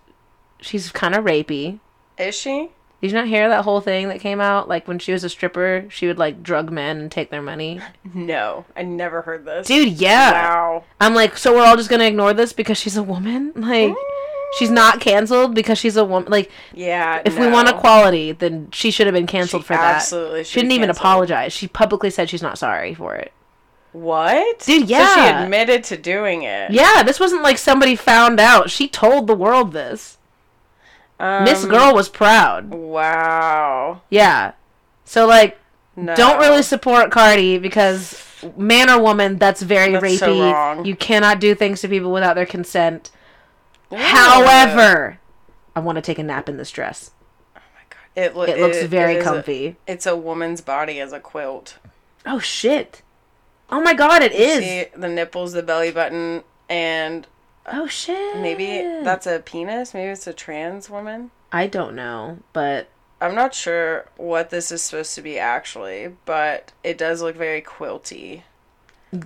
she's kind of rapey. Is she? Did you not hear that whole thing that came out? Like when she was a stripper, she would like drug men and take their money. No, I never heard this. Dude, yeah. Wow. I'm like, so we're all just gonna ignore this because she's a woman? Like, mm. She's not canceled because she's a woman. Like, Yeah. if we want equality, then she should have been canceled She for that. absolutely She didn't even canceled. apologize. She publicly said she's not sorry for it. What? Dude, yeah. So she admitted to doing it. Yeah, this wasn't like somebody found out. She told the world this. Um, Miss Girl was proud. Wow. Yeah. So like No. don't really support Cardi because man or woman, that's very That's rapey. so wrong. You cannot do things to people without their consent. However, I want to take a nap in this dress. Oh my god! It, lo- It looks very is a- comfy. it's a woman's body as a quilt. Oh shit. Oh my god, it You is. See the nipples, the belly button, and uh, Oh shit. maybe that's a penis. Maybe it's a trans woman. I don't know, but I'm not sure what this is supposed to be actually, but it does look very quilty.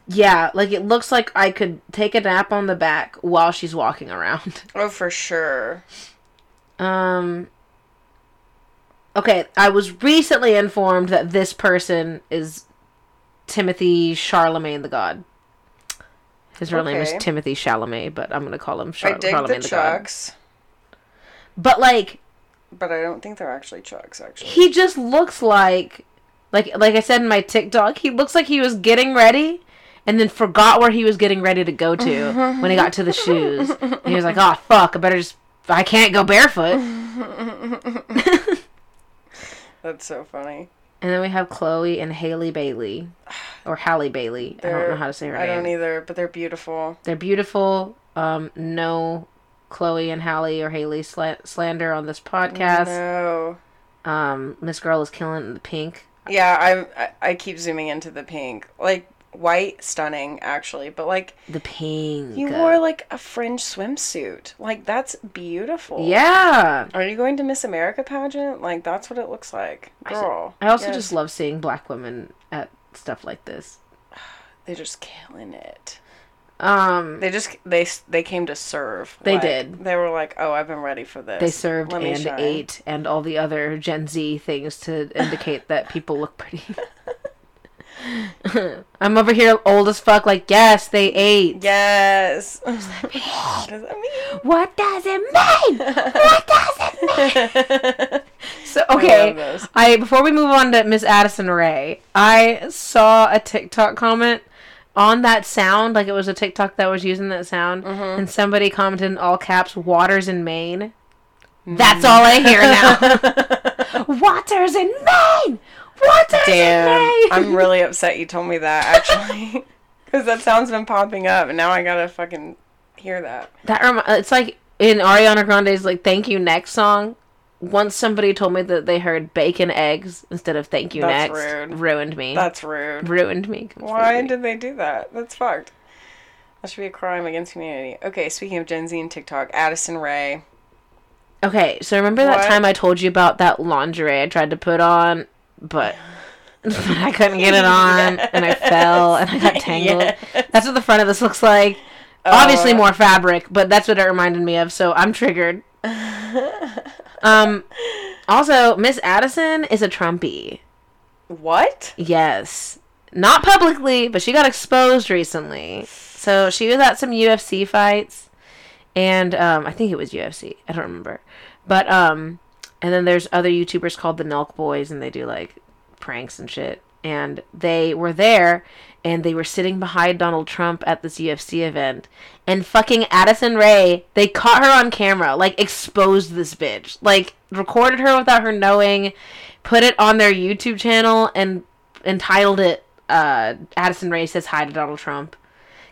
Yeah, like it looks like I could take a nap on the back while she's walking around. Oh, for sure. Um. Okay, I was recently informed that this person is Timothy Charlemagne the God. His real name is Timothy Chalamet, but I'm gonna call him Char- I dig Charlemagne the the, God. chucks, But like, but I don't think they're actually chucks. Actually, he just looks like, like, like I said in my TikTok, he looks like he was getting ready. And then forgot where he was getting ready to go to when he got to the shoes. And he was like, "Oh fuck! I better just. I can't go barefoot." that's so funny. And then we have Chloe and Haley Bailey, or Halle Bailey. I don't know how to say her I name. don't either, but they're beautiful. They're beautiful. Um, no Chloe and Halle or Haley sla- slander on this podcast. No. Um, Miss Girl is killing the pink. Yeah, I, I I keep zooming into the pink. Like white, stunning actually, but like The pink. you wore like a fringe swimsuit. Like that's beautiful. Yeah. Are you going to Miss America pageant? Like that's what it looks like, girl. I also Yes. just love seeing black women at stuff like this. they're just killing it. Um, They just they they came to serve. They Like, did. They were like, oh, I've been ready for this. they served Let and ate and all the other Gen Z things to indicate that people look pretty. I'm over here old as fuck, like, yes, they ate. Yes. what does that mean? What does it mean? What does it mean? So okay, those. I before we move on to Miss Addison Rae, I saw a TikTok comment on that sound, like it was a TikTok that was using that sound, Mm-hmm. and somebody commented in all caps, "Waters in Maine." That's all I hear now. Waters in Maine. Waters in Maine. I'm really upset you told me that actually, because that sound's been popping up, and now I gotta fucking hear that. That rem- it's like in Ariana Grande's like "Thank You Next" song. Once somebody told me that they heard bacon eggs instead of "Thank You That's Next," rude. ruined me. That's rude. ruined me. Why did they do that? That's fucked. That should be a crime against humanity. Okay, speaking of Gen Z and TikTok, Addison Rae. Okay, so remember that time I told you about that lingerie I tried to put on, but, I couldn't get it on, and I fell, and I got tangled. Yes. That's what the front of this looks like. Obviously Oh. more fabric, but that's what it reminded me of, so I'm triggered. um, also, Miss Addison is a Trumpy. What? Yes. Not publicly, but she got exposed recently. So she was at some UFC fights and um I think it was UFC. I don't remember. But um and then there's other YouTubers called the Nelk Boys and they do like pranks and shit. And they were there and they were sitting behind Donald Trump at this UFC event. And fucking Addison Rae, they caught her on camera, like exposed this bitch. Like recorded her without her knowing, put it on their YouTube channel and entitled it uh Addison Rae says hi to Donald Trump.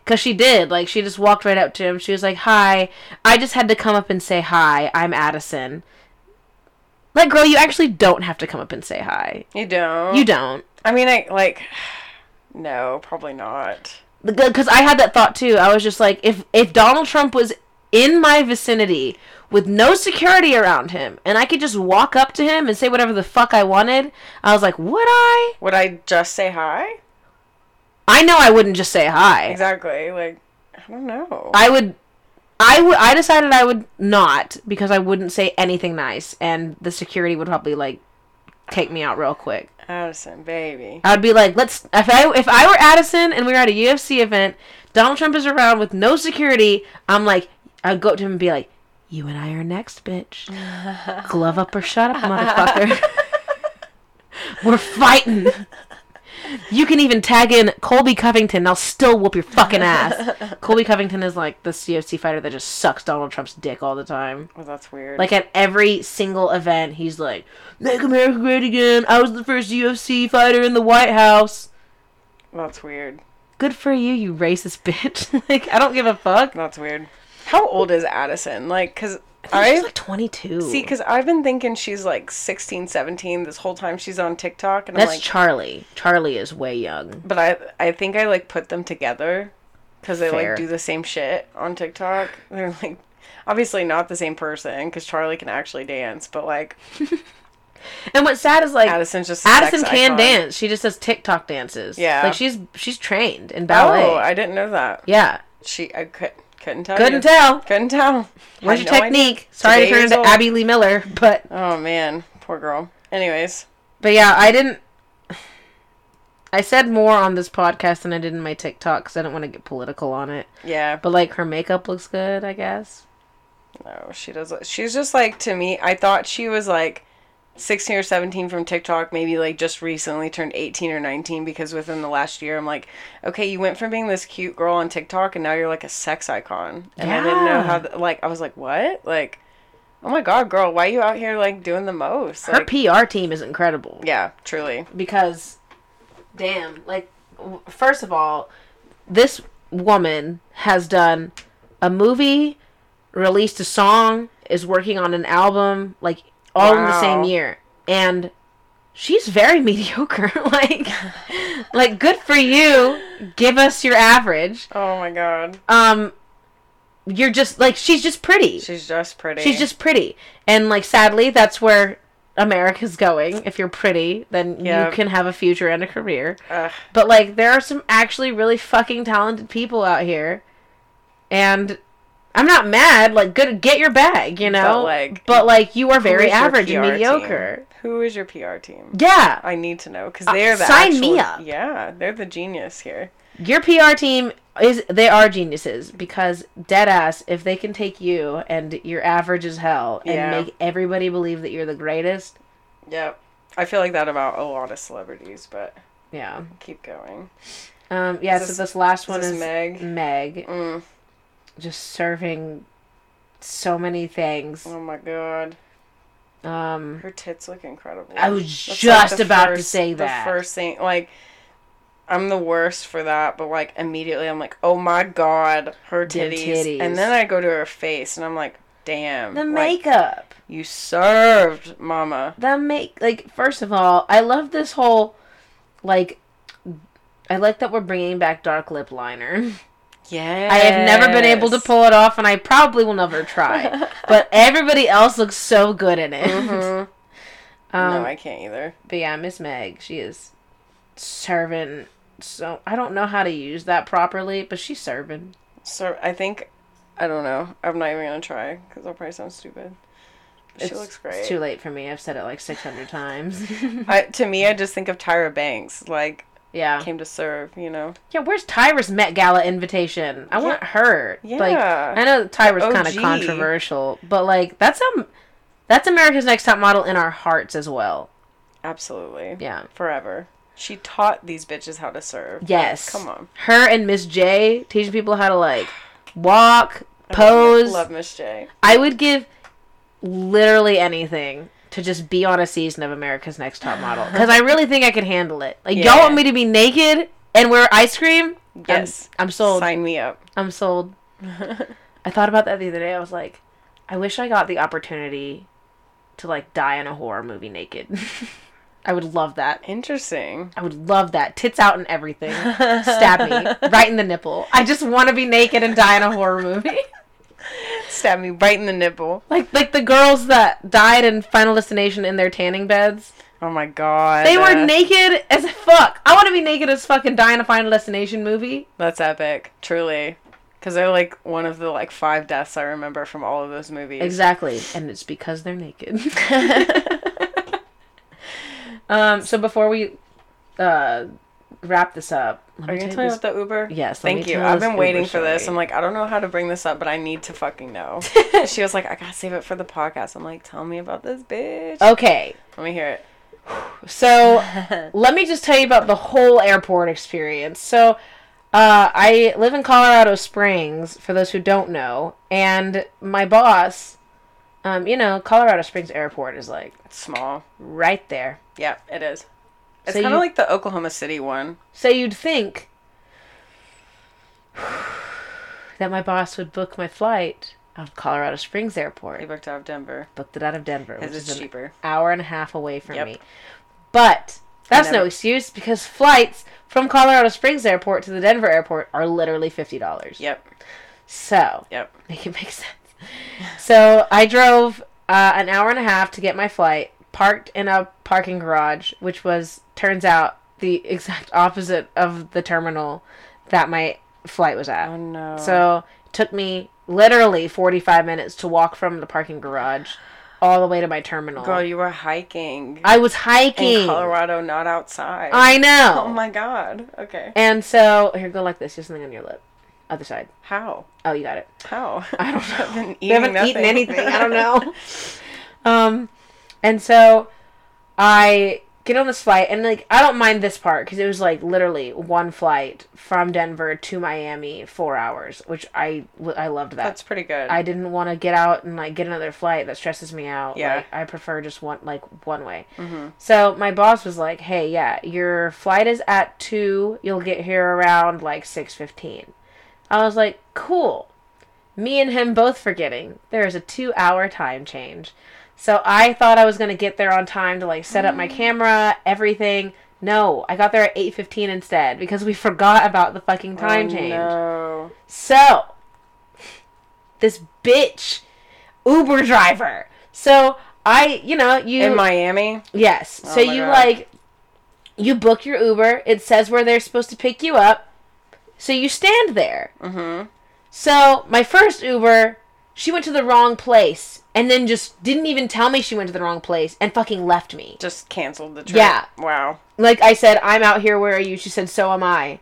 Cause she did, like she just walked right up to him. She was like, "Hi, I just had to come up and say hi. I'm Addison." Like, girl, you actually don't have to come up and say hi. You don't. You don't. I mean, I like. No, probably not. The because I had that thought too. I was just like, if if Donald Trump was in my vicinity with no security around him, and I could just walk up to him and say whatever the fuck I wanted, I was like, would I? Would I just say hi? I know I wouldn't just say hi. Exactly. Like, I don't know. I would. I would. I decided I would not because I wouldn't say anything nice, and the security would probably like take me out real quick. Addison, baby. I would be like, let's. If I if I were Addison and we were at a UFC event, Donald Trump is around with no security. I'm like, I'd go up to him and be like, "You and I are next, bitch. Glove up or shut up, motherfucker. We're fighting." You can even tag in Colby Covington. I'll still whoop your fucking ass. Colby Covington is like the UFC fighter that just sucks Donald Trump's dick all the time. Well, that's weird. Like at every single event, he's like, "Make America great again." I was the first UFC fighter in the White House. that's weird. Good for you, you racist bitch. like I don't give a fuck. That's weird. How old is Addison? Like, cause I think she's I like 22. see, cause I've been thinking she's like 16, 17 this whole time she's on TikTok, and I'm that's like, Charlie. Charlie is way young. but I I think I like put them together, cause they Fair. like do the same shit on TikTok. They're like, obviously not the same person, cause Charlie can actually dance, but like And what's sad is like Addison's just Addison can icon. dance. She just does TikTok dances. Yeah. like she's she's trained in ballet. Oh, I didn't know that. yeah, She I could couldn't tell. couldn't you. tell. Couldn't tell. Where's your no idea. technique? Sorry to turn into old. Abby Lee Miller, but Oh man, poor girl. Anyways, But yeah, I didn't. I said more on this podcast than I did in my TikTok because I don't want to get political on it. yeah. But like her makeup looks good, I guess. No, she does. She's just like to me. I thought she was like sixteen or seventeen from TikTok. Maybe like just recently turned eighteen or nineteen because within the last year, I'm like, okay, you went from being this cute girl on TikTok and now you're like a sex icon. And I didn't know how. like I was like, what? Like, oh my god, girl, why are you out here like doing the most? Her Like, PR team is incredible yeah, truly. because, damn, like, first of all, this woman has done a movie, released a song, is working on an album, like all in the same year, and she's very mediocre. like, like good for you. Give us your average. Oh my god, Um, you're just like she's just pretty. she's just pretty. She's just pretty, and like sadly, that's where America's going. If you're pretty, then Yeah. you can have a future and a career. Ugh. But like, there are some actually really fucking talented people out here, and I'm not mad. Like, good, get your bag, you know. But, like, but like, you are very average and mediocre. team? Who is your PR team? Yeah, I need to know because Uh, they're the sign actual, me up. Yeah, they're the genius here. your PR team is they are geniuses because dead ass if they can take you and you're average as hell and Yeah. make everybody believe that you're the greatest. Yep. I feel like that about a lot of celebrities, but Yeah. keep going. Um, yeah, Is so this- this last is one this is Meg? Meg, Mm. Just serving so many things. Oh my god, Um, her tits look incredible. I was That's, just the about to say that. The first thing, like, I'm the worst for that, but like immediately I'm like, oh my god, her titties. titties. and then I go to her face and I'm like, damn, the like, makeup, you served, mama. the make like first of all, I love this whole like. I like that we're bringing back dark lip liner. Yeah. I have never been able to pull it off, and I probably will never try. but everybody else looks so good in it. Mhm. Um, no, I can't either. But yeah, Miss Meg, she is serving. So I don't know how to use that properly, but she's serving. So I think I don't know. I'm not even gonna try because I'll probably sound stupid. She It's- looks great. It's too late for me. I've said it like six hundred times. I, to me, I just think of Tyra Banks, like yeah, came to serve. You know. yeah. Where's Tyra's Met Gala invitation? I want her. Like Yeah. I know Tyra's kind of controversial, but like that's um, that's America's Next Top Model in our hearts as well. Absolutely. Yeah. Forever. She taught these bitches how to serve. Yes. Come on. Her and Miss J teaching people how to like walk, I pose. Love Miss J. I would give literally anything to just be on a season of America's Next Top Model because I really think I could handle it. Like Yeah. y'all want me to be naked and wear ice cream? I'm- Yes. I'm, sold. Sign me up. I'm sold. I thought about that the other day. I was like, I wish I got the opportunity to like die in a horror movie naked. I would love that. Interesting. I would love that. Tits out and everything. Stab me right in the nipple. I just want to be naked and die in a horror movie. Stab me right in the nipple. Like like the girls that died in Final Destination in their tanning beds. Oh my god. They were naked as fuck. I want to be naked as fucking die in a Final Destination movie. That's epic. Truly. Because they're like one of the like five deaths I remember from all of those movies. Exactly, and it's because they're naked. um. So before we uh wrap this up, Are you gonna tell me about the Uber? Yes, Thank you. I've been waiting Uber for this. I'm like, I don't know how to bring this up, but I need to fucking know. she was like, I gotta save it for the podcast. I'm like, tell me about this bitch. Okay, Let me hear it. so let me just tell you about the whole airport experience. So, uh, I live in Colorado Springs, for those who don't know, and my boss, um, you know, Colorado Springs Airport is like It's small. right there. Yeah, it is. It's So kind of like the Oklahoma City one. So you'd think that my boss would book my flight out of Colorado Springs Airport. He booked out of Denver. Booked it out of Denver, which Because is it's an cheaper. hour and a half away from Yep. me. But that's no excuse because flights from Colorado Springs Airport to the Denver airport are literally fifty dollars. Yep. So Yep. make it make sense. So I drove uh, an hour and a half to get my flight, parked in a parking garage, which was turns out the exact opposite of the terminal that my flight was at. Oh no. So it took me literally 45 minutes to walk from the parking garage all the way to my terminal. Girl, you were hiking. I was hiking. in Colorado, not outside. I know. Oh my god. Okay. And so here, go like this. Just something on your lip. Other side. How? Oh, you got it. How? I don't know. I've been eating. We haven't eaten anything. I don't know. um, and so I get on this flight, and like I don't mind this part because it was like literally one flight from Denver to Miami, four hours, which I I loved that. That's pretty good. I didn't want to get out and like get another flight. That stresses me out. Yeah. Like, I prefer just one like one way. hmm So my boss was like, "Hey, yeah, your flight is at two. You'll get here around like six fifteen. I was like, "Cool." Me and him both forgetting there is a two-hour time change. So I thought I was gonna get there on time to like set up my camera, everything. No, I got there at eight fifteen instead because we forgot about the fucking time oh, change. No. So, this bitch Uber driver. So I, you know, you In Miami. Yes. Oh so you God. like you book your Uber, it says where they're supposed to pick you up. So you stand there. Mm-hmm. So my first Uber, she went to the wrong place and then just didn't even tell me she went to the wrong place and fucking left me. Just canceled the trip. Yeah. Wow. Like I said, I'm out here, where are you? She said, So am I.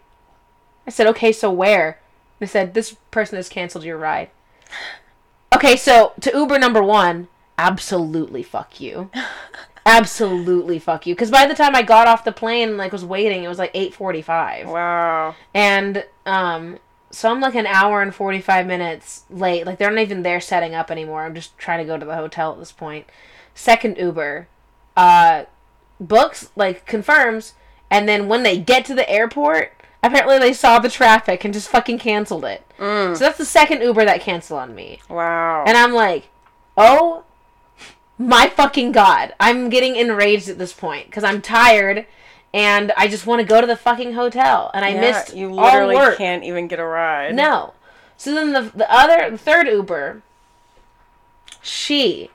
I said, Okay, so where? I said, This person has canceled your ride. Okay, so to Uber number one, absolutely fuck you. absolutely fuck you. Because by the time I got off the plane and like was waiting, it was like eight forty five. Wow. And um so I'm like an hour and 45 minutes late. Like they're not even there setting up anymore. I'm just trying to go to the hotel at this point. Second Uber uh books like confirms and then when they get to the airport, apparently they saw the traffic and just fucking canceled it. Mm. So that's the second Uber that canceled on me. Wow. And I'm like, "Oh my fucking god. I'm getting enraged at this point cuz I'm tired and I just want to go to the fucking hotel, and I Yeah, missed You all literally work. can't even get a ride. No. So then the the other the third Uber, she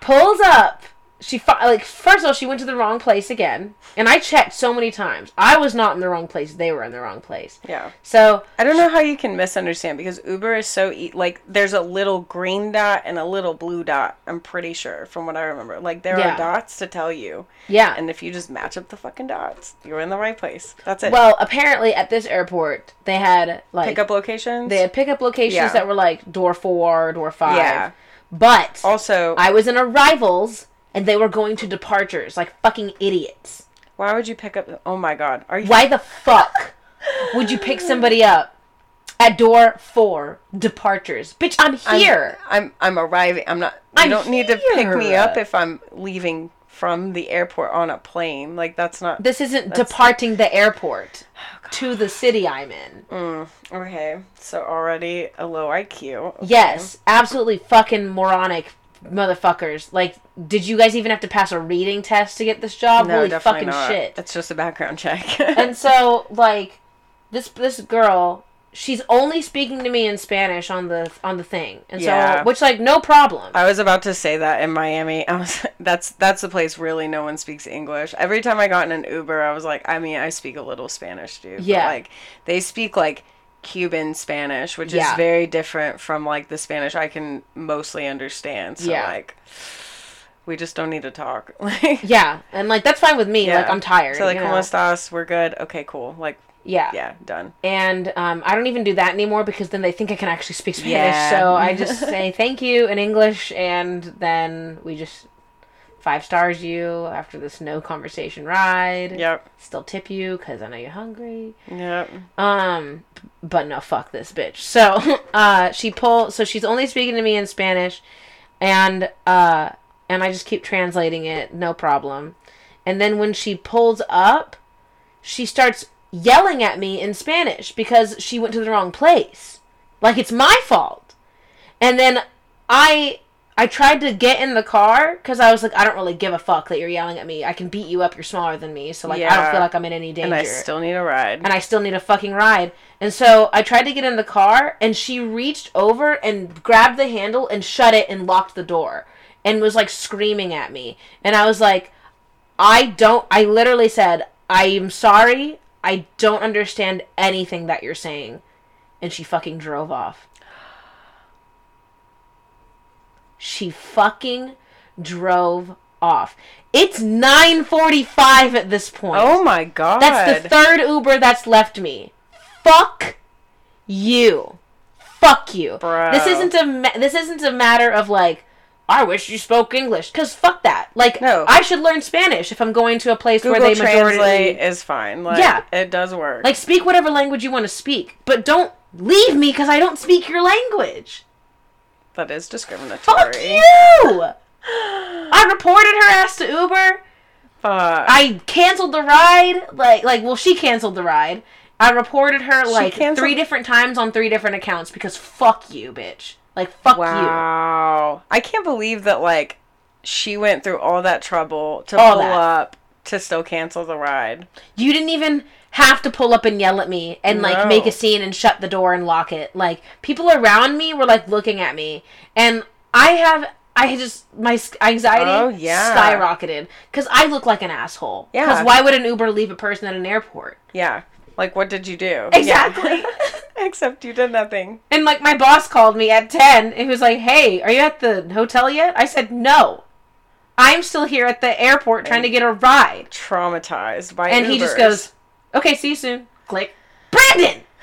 pulls up. She fi- like first of all she went to the wrong place again, and I checked so many times. I was not in the wrong place; they were in the wrong place. Yeah. So I don't know how you can misunderstand because Uber is so e- like there's a little green dot and a little blue dot. I'm pretty sure from what I remember. Like there Yeah. are dots to tell you, yeah. and if you just match up the fucking dots, you're in the right place. That's it. well, apparently at this airport they had like Pickup locations. they had pickup locations Yeah. that were like door four, door five. Yeah. But also, I was in arrivals and they were going to departures like fucking idiots. why would you pick up? Oh my god, are you? Why the fuck would you pick somebody up at door four departures? Bitch, I'm I'm- here. I'm I'm arriving. I'm not. You I'm don't need to pick me up if I'm leaving from the airport on a plane. Like that's not. this isn't departing the airport to the city I'm in. Mm, okay, so already a low IQ. Okay. Yes, absolutely fucking moronic motherfuckers. Like, did you guys even have to pass a reading test to get this job? No, Holy definitely fucking not. shit. It's just a background check. and so like this this girl she's only speaking to me in spanish on the on the thing and Yeah. so which like no problem I was about to say that in Miami. I was that's that's the place really no one speaks English. Every time I got in an Uber, I was like, I mean, I speak a little Spanish, dude. but, Yeah. like they speak like Cuban Spanish, which Yeah. is very different from like the Spanish I can mostly understand. So Yeah. like we just don't need to talk. Like yeah and like that's fine with me like i'm tired So like, you ¿cómo estás? We're good. Okay, cool. Like, yeah yeah, done. and um, i don't even do that anymore because then they think i can actually speak spanish Yeah. so i just say thank you in english and then we just five stars you after this no conversation ride Yep. still tip you because i know you're hungry Yep. Um, but no, fuck this bitch. So, uh, she pull. So she's only speaking to me in Spanish, and uh, and I just keep translating it, no problem. And then when she pulls up, she starts yelling at me in Spanish because she went to the wrong place. Like it's my fault. And then I I tried to get in the car because I was like, I don't really give a fuck that you're yelling at me. I can beat you up. You're smaller than me, so like I don't feel like I'm in any danger And I still need a ride. and I still need a fucking ride. And so I tried to get in the car, and she reached over and grabbed the handle and shut it and locked the door and was like screaming at me. And I was like, I don't, I literally said, I am sorry. I don't understand anything that you're saying. And she fucking drove off. She fucking drove off. It's 9:45 at this point. oh my god. That's the third Uber that's left me. Fuck you. Fuck you. Bro. This isn't a ma- this isn't a matter of like I wish you spoke English cuz fuck that. Like No. I should learn Spanish if I'm going to a place Google where they majority Translate is fine. Like, Yeah. it does work. like speak whatever language you want to speak, but don't leave me cuz I don't speak your language. That is discriminatory. Fuck you. I reported her ass to Uber. Fuck. I canceled the ride. Like, like, well, she canceled the ride. I reported her like canceled- three different times on three different accounts because fuck you, bitch. Like, fuck you. wow. I can't believe that like she went through all that trouble to All pull that. up to still cancel the ride. you. You didn't even have to pull up and yell at me and like No. make a scene and shut the door and lock it. Like, people around me were like looking at me, and I have. I just my anxiety Oh, yeah. skyrocketed because I look like an asshole. Yeah. Because why would an Uber leave a person at an airport? Yeah. Like what did you do? Exactly. Yeah. Except you did nothing. And like my boss called me at 10 and he was like, "Hey, are you at the hotel yet?" I said, "No. I'm still here at the airport trying to get a ride." Traumatized by And he just goes, "Okay, see you soon." Click. Brandon.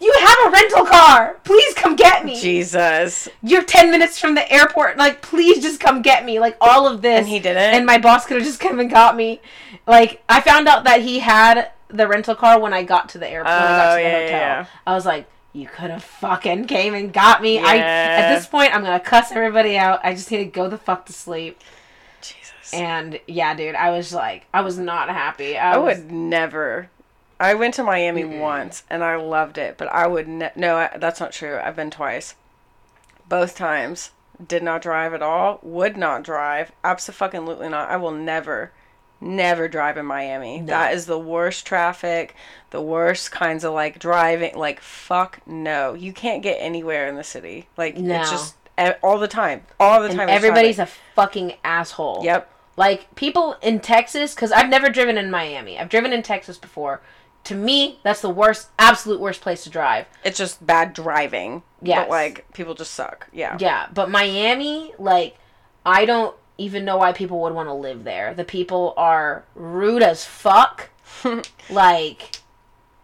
you have a rental car. Please come get me. Jesus. You're 10 minutes from the airport. Like, please just come get me. Like all of this. And he didn't? And my boss could have just come and got me. Like, I found out that he had the rental car when I got to the airport. when I got Oh, to the oh, yeah, hotel. yeah. I was like, you could have fucking came and got me. I at this point I'm gonna cuss everybody out. I just need to go the fuck to sleep. And yeah, dude, I was like, I was not happy. I, I was, would never. I went to Miami once and I loved it, but I would ne- no. I, that's not true. I've been twice. Both times did not drive at all. Would not drive. Absolutely not. I will never, never drive in Miami. That is the worst traffic, the worst kinds of like driving. Like fuck no, you can't get anywhere in the city. Like No. it's just all the time, all the And time. everybody's a fucking asshole. yep. Like people in Texas, because I've never driven in Miami. I've driven in Texas before. To me, that's the worst, absolute worst place to drive. It's just bad driving. But like people just suck. Yeah. Yeah, but Miami, like, I don't even know why people would want to live there. The people are rude as fuck. like,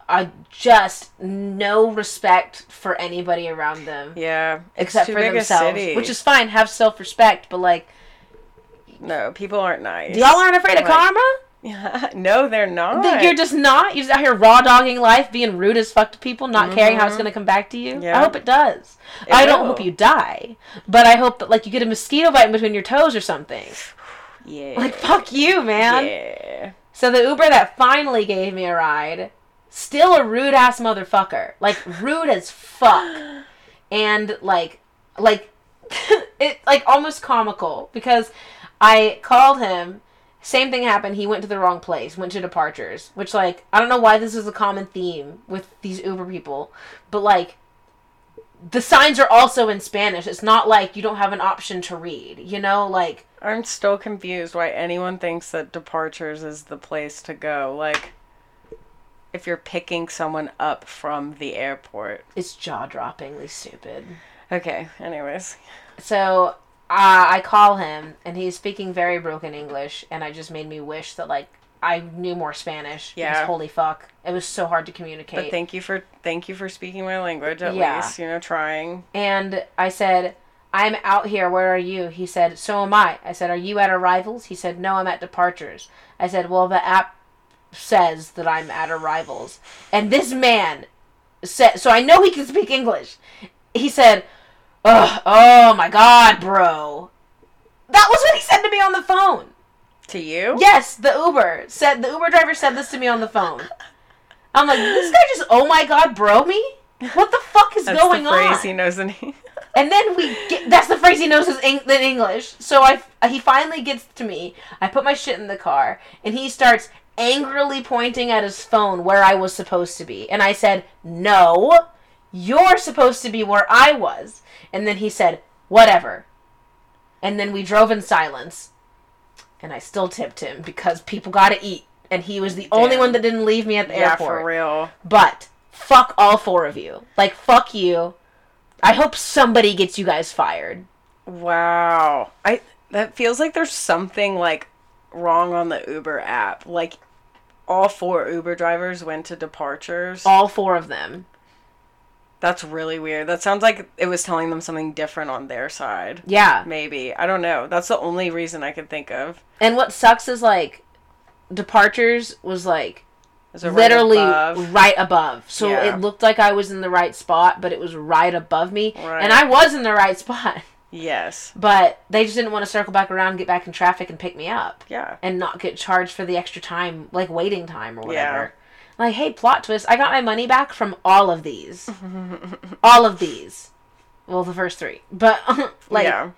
I just no respect for anybody around them Yeah. Except for themselves, which is fine. Have self respect, but like, no, people aren't nice. y'all aren't afraid of Like- karma. Yeah. no, they're not. That You're just not. You're just out here raw dogging life, being rude as fuck to people, not caring how it's Mhm. gonna come back to you. Yeah. I hope it does. It I don't hope you die, but I hope that like you get a mosquito bite in between your toes or something. yeah. Like fuck you, man. Yeah. So the Uber that finally gave me a ride, still a rude ass motherfucker. Like rude as fuck. And like like it like almost comical because I called him same thing happened. He went to the wrong place, went to departures, which like I don't know why this is a common theme with these Uber people, but like the signs are also in Spanish. It's not like you don't have an option to read, you know, like I'm still confused why anyone thinks that departures is the place to go. Like, if you're picking someone up from the airport. it's jaw-droppingly stupid. Okay, anyways. So uh, I call him, and he's speaking very broken English, and I just made me wish that like I knew more Spanish. because Yeah. holy fuck, it was so hard to communicate. But thank you for thank you for speaking my language at Yeah. least, you know, trying. and I said, "I'm out here. Where are you?" He said, "So am I." I said, "Are you at arrivals?" He said, "No, I'm at departures." I said, "Well, the app says that I'm at arrivals," and this man said, "So I know he can speak English." He said, Ugh, "Oh my god, bro." That was what he said to me on the phone. To you? Yes, the Uber said the Uber driver said this to me on the phone. I'm like, this guy just oh my god, bro me? What the fuck is That's going the phrase on? he knows in And then we get that's the phrase he knows is in, in English. So I he finally gets to me. I put my shit in the car and he starts angrily pointing at his phone where I was supposed to be. And I said, "No, you're supposed to be where I was." And then he said, "Whatever." And then we drove in silence. And I still tipped him because people got to eat and he was the only one that didn't leave me at the Yeah, airport. for real. But fuck all four of you. Like fuck you. I hope somebody gets you guys fired. Wow. I that feels like there's something like wrong on the Uber app. Like all four Uber drivers went to departures. All four of them. That's really weird. That sounds like it was telling them something different on their side. Yeah. Maybe. I don't know. That's the only reason I could think of. And what sucks is like departures was like Is it right literally above? right above. So Yeah. it looked like I was in the right spot, but it was right above me. Right. And I was in the right spot. Yes. But they just didn't want to circle back around, get back in traffic and pick me up. Yeah. and not get charged for the extra time, like waiting time or whatever. Like, hey, plot twist, I got my money back from all of these. all of these. Well, the first three. But, like, yeah.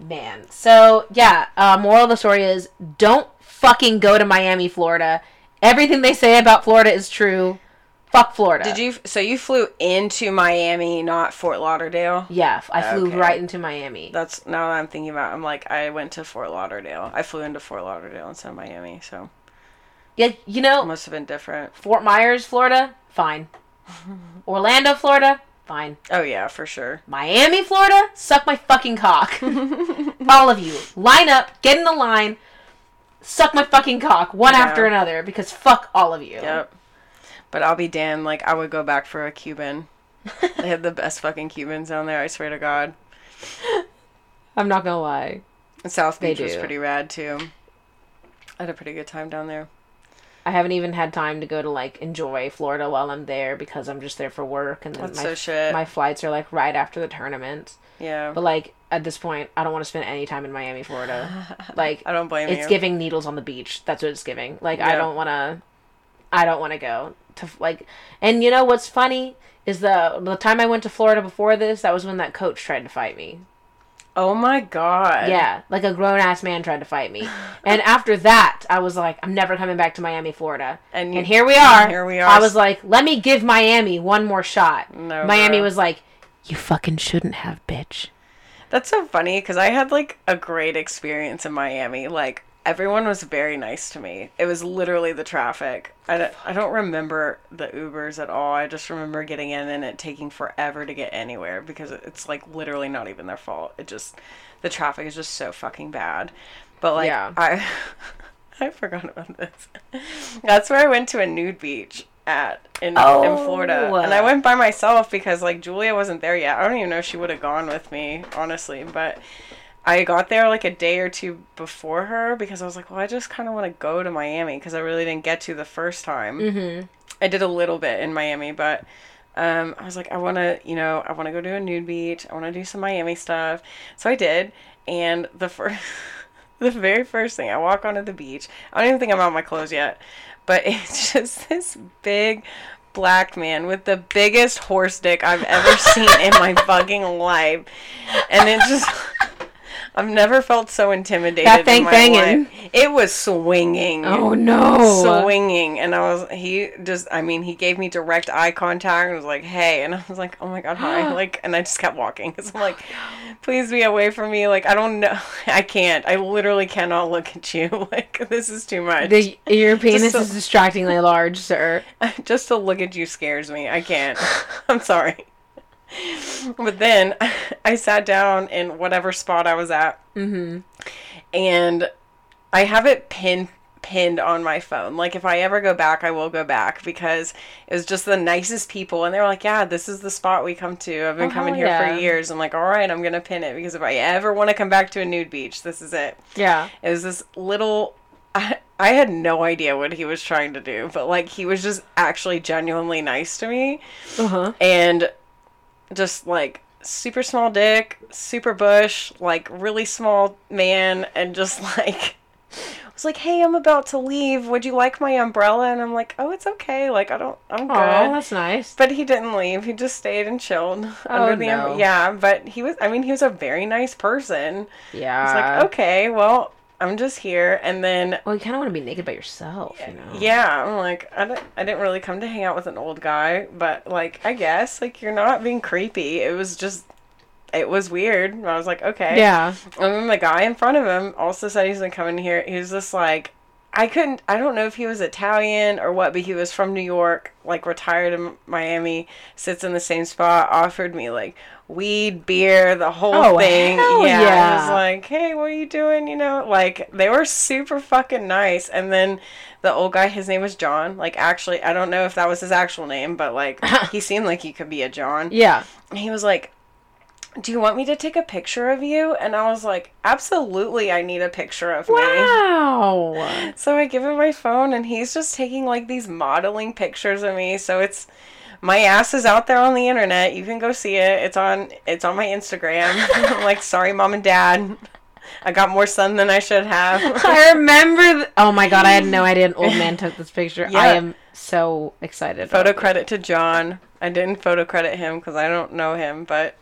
man. So, yeah, uh, moral of the story is don't fucking go to Miami, Florida. Everything they say about Florida is true. Fuck Florida. Did you so you flew into Miami, not Fort Lauderdale? Yeah, I flew Okay. right into Miami. That's now that I'm thinking about. it, I'm like I went to Fort Lauderdale. I flew into Fort Lauderdale instead of Miami, so Yeah, you know, must have been different. Fort Myers, Florida, fine. Orlando, Florida, fine. Oh yeah, for sure. Miami, Florida, suck my fucking cock. All of you, line up, get in the line, suck my fucking cock, one Yeah. after another, because fuck all of you. Yep. But I'll be damned. Like I would go back for a Cuban. they had the best fucking Cubans down there. I swear to God. I'm not gonna lie. And South Beach was pretty rad too. I had a pretty good time down there. I haven't even had time to go to like enjoy Florida while I'm there because I'm just there for work and then That's my so shit. my flights are like right after the tournament. Yeah. But like at this point, I don't want to spend any time in Miami, Florida. Like I don't blame it's you. giving needles on the beach. That's what it's giving. Like I don't want to. I don't want to go to like. And you know what's funny is the the time I went to Florida before this. That was when that coach tried to fight me. Oh my god. Yeah, like a grown ass man tried to fight me. And after that, I was like, I'm never coming back to Miami, Florida. And And, here we are. here we are. I was like, let me give Miami one more shot. No, Miami was like, you fucking shouldn't have, bitch. That's so funny because I had like a great experience in Miami. Like everyone was very nice to me. It was literally the traffic. I don't, I don't remember the Ubers at all. I just remember getting in and it taking forever to get anywhere because it's like literally not even their fault. It just the traffic is just so fucking bad. But like Yeah. I I forgot about this. That's where I went to a nude beach at in, in Florida. Oh. And I went by myself because like Julia wasn't there yet. I don't even know if she would have gone with me, honestly, but I got there like a day or two before her because I was like, well, I just kind of want to go to Miami because I really didn't get to the first time. Mm-hmm. I did a little bit in Miami, but um, I was like, I want to, you know, I want to go to a nude beach. I want to do some Miami stuff. So I did, and the first, the very first thing, I walk onto the beach. I don't even think I'm out of my clothes yet, but it's just this big black man with the biggest horse dick I've ever seen in my fucking life, and it just. I've never felt so intimidated That in thing my banging. life. It was swinging. Oh no. swinging. And i was he just i mean he gave me direct eye contact and was like hey. And i was like oh my god hi. Like and i just kept walking. Because i'm like please be away from me. Like i don't know. I can't. I literally cannot look at you. Like this is too much. The, your penis is distractingly large, sir. just to look at you scares me. I can't. I'm sorry but then i sat down in whatever spot i was at Mm-hmm. and I have it pinned pinned on my phone. Like if I ever go back, I will go back because it was just the nicest people, and they were like, "Yeah, this is the spot we come to. I've been Oh, coming here yeah. for years." I'm like, "All right, I'm gonna pin it because if I ever want to come back to a nude beach, this is it." Yeah. It was this little. I, I had no idea what he was trying to do, but like he was just actually genuinely nice to me Uh huh. and just like super small dick, super bush, like really small man, and just like was like, "Hey, I'm about to leave. Would you like my umbrella?" And I'm like, "Oh, it's okay. Like I don't, I'm good." Oh, that's nice. But he didn't leave. He just stayed and chilled Oh, under the um- no. yeah. But he was. I mean, he was a very nice person. Yeah. It's like, okay, well, I'm just here, and then Well, you kind of want to be naked by yourself, you know. yeah, I'm like, I didn't, I didn't really come to hang out with an old guy, but like, I guess like you're not being creepy. It was just, it was weird. I was like, okay. Yeah. And then the guy in front of him also said he's come in here. He was just like, I couldn't. I don't know if he was Italian or what, but he was from New York, like retired in Miami, sits in the same spot. Offered me like weed, beer, the whole Oh, thing. hell yeah, I was like, hey, what are you doing? You know, like they were super fucking nice. And then the old guy, his name was John. Like actually, I don't know if that was his actual name, but like he seemed like he could be a John. Yeah. And he was like, Do you want me to take a picture of you? And I was like, Absolutely, I need a picture of me. Wow. So I give him my phone, and he's just taking like these modeling pictures of me. So it's my ass is out there on the internet. You can go see it. It's on it's on my Instagram. I'm like, sorry, mom and dad. I got more sun than I should have. I remember. Th- oh my god, I had no idea an old man took this picture. Yeah. I am so excited. photo it. credit to John. I didn't photo credit him because I don't know him, but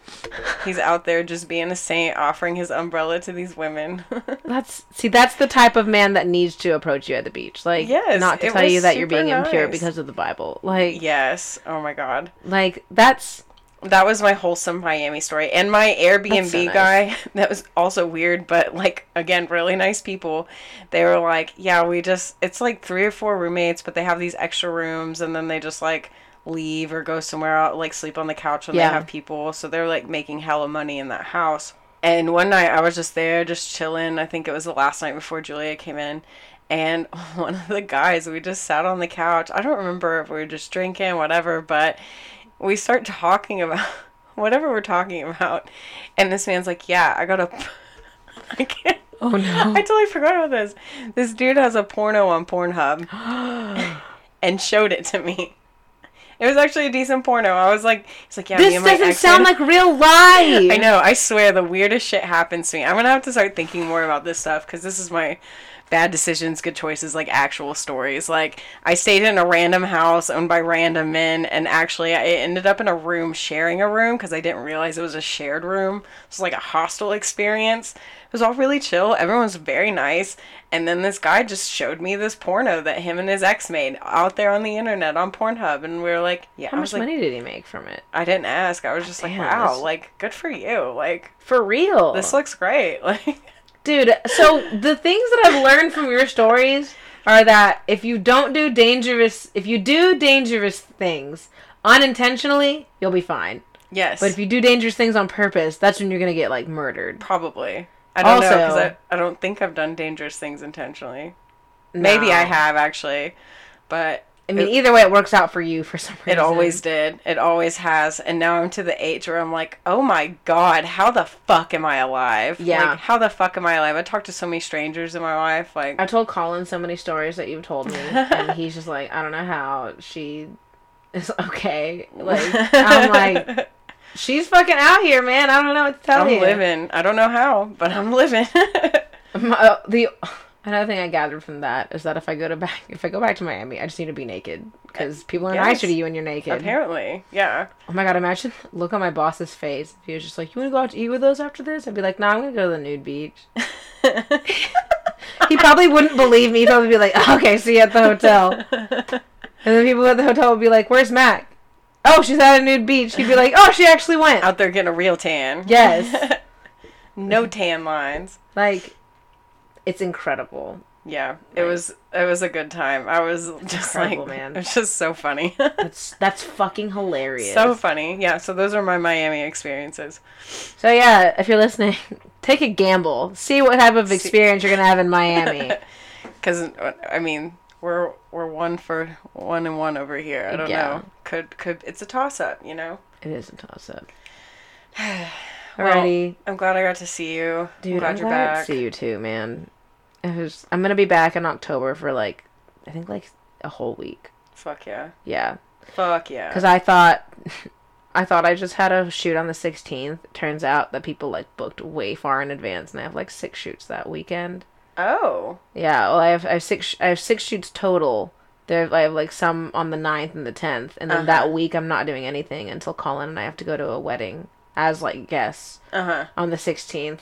he's out there just being a saint, offering his umbrella to these women. That's see, that's the type of man that needs to approach you at the beach. Like, Yes, not to tell you that you're being impure because of the Bible. Like, yes. Oh my god. like that's That was my wholesome Miami story. And my Airbnb so nice. guy, that was also weird, but like, again, really nice people. They were like, yeah, we just, it's like three or four roommates, but they have these extra rooms and then they just like leave or go somewhere out, like sleep on the couch when Yeah. they have people. So they're like making hella money in that house. And one night I was just there, just chilling. I think it was the last night before Julia came in. And one of the guys, we just sat on the couch. I don't remember if we were just drinking, whatever, but we start talking about whatever we're talking about. And this man's like, Yeah, I got a. I can't. oh no. I totally forgot about this. This dude has a porno on Pornhub and showed it to me. It was actually a decent porno. I was like, it's like, yeah, this doesn't sound like real life. I know. I swear, the weirdest shit happens to me. I'm gonna have to start thinking more about this stuff because this is my bad decisions, good choices, like actual stories. Like I stayed in a random house owned by random men, and actually I ended up in a room sharing a room because I didn't realize it was a shared room. It was like a hostel experience. It was all really chill. Everyone was very nice. And then this guy just showed me this porno that him and his ex made out there on the internet on Pornhub, and we were like, "Yeah." How much like, money did he make from it? I didn't ask. I was just like, "Wow, that's- like good for you." Like For real. this looks great. Like Dude, so the things that I've learned from your stories are that if you don't do dangerous, if you do dangerous things unintentionally, you'll be fine. yes, But if you do dangerous things on purpose, that's when you're gonna get like murdered. Probably. I don't know 'cause know Also- because I, I don't think I've done dangerous things intentionally. Maybe I have actually, but I mean, it- either way, it works out for you for some reason. it always did. It always has. And now I'm to the age where I'm like, oh my god, how the fuck am I alive? Yeah. Like, how the fuck am I alive? I talked to so many strangers in my life. Like, I told Colin so many stories that you've told me, and he's just like, I don't know how she is okay. Like, I'm like, she's fucking out here, man. I don't know what to tell you. I'm living. I don't know how, but I'm living. My- uh, the another thing I gathered from that is that if I go to back, if I go back to Miami, I just need to be naked because people are Yes. nicer to you when you're naked. Apparently, yeah. Oh my god! Imagine look on my boss's face if he was just like, "You want to go out to eat with us after this?" I'd be like, "No, I'm gonna go to the nude beach." he probably wouldn't believe me. He'd probably be like, "Okay, see you at the hotel." And then people at the hotel would be like, "Where's Mac?" Oh, she's at a nude beach. He'd be like, "Oh, she actually went." Out there getting a real tan. Yes. no tan lines. Like, it's incredible. Yeah, it Right. was it was a good time. I was just like, man. it was just so funny, That's that's fucking hilarious. so funny. Yeah, so those are my Miami experiences. So yeah, if you're listening, take a gamble. See what type of experience you're gonna have in Miami. Because uh, I mean, we're we're one for one and one over here. I don't Yeah. know. Could could it's a toss up, you know. it is a toss up. Well, Alrighty, I'm glad I got to see you. dude. I'm glad I'm you're glad back. to see you too, man. Was. I'm gonna be back in October for like, I think like a whole week. Fuck yeah. Yeah, Fuck yeah. because I thought, I thought I just had a shoot on the 16th. Turns out that people like booked way far in advance, and I have like six shoots that weekend. Oh, Yeah, well, I have I have six I have six shoots total. There, I have like some on the 9th and the tenth, and then Uh-huh. that week I'm not doing anything until Colin and I have to go to a wedding as like guests uh huh. on the 16th.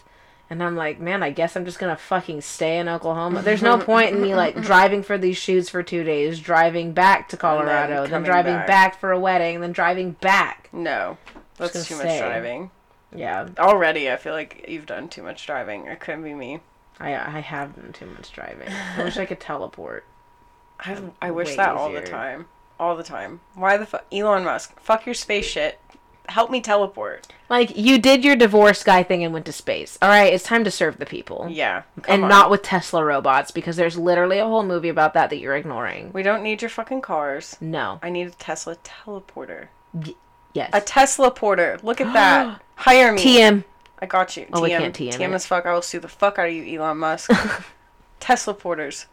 And I'm like, man, I guess I'm just gonna fucking stay in Oklahoma. There's no point in me like driving for these shoots for two days, driving back to Colorado, then, coming driving back. back. for a wedding, then driving back. No, that's too much driving. Yeah, Already, I feel like you've done too much driving. It couldn't be me. I I have done too much driving. I wish I could teleport. I, I wish Way that all the time. All the time. Why the fuck? Elon Musk, fuck your space shit. Help me teleport. Like you did your divorce guy thing and went to space. All right, it's time to serve the people. Yeah. and on. not with Tesla robots because there's literally a whole movie about that that you're ignoring. We don't need your fucking cars. No. I need a Tesla teleporter. Yes. A Tesla porter. Look at that. Hire me. TM. I got you. Oh, we TM. can't TM TM it. as fuck. I will sue the fuck out of you, Elon Musk. Tesla porters.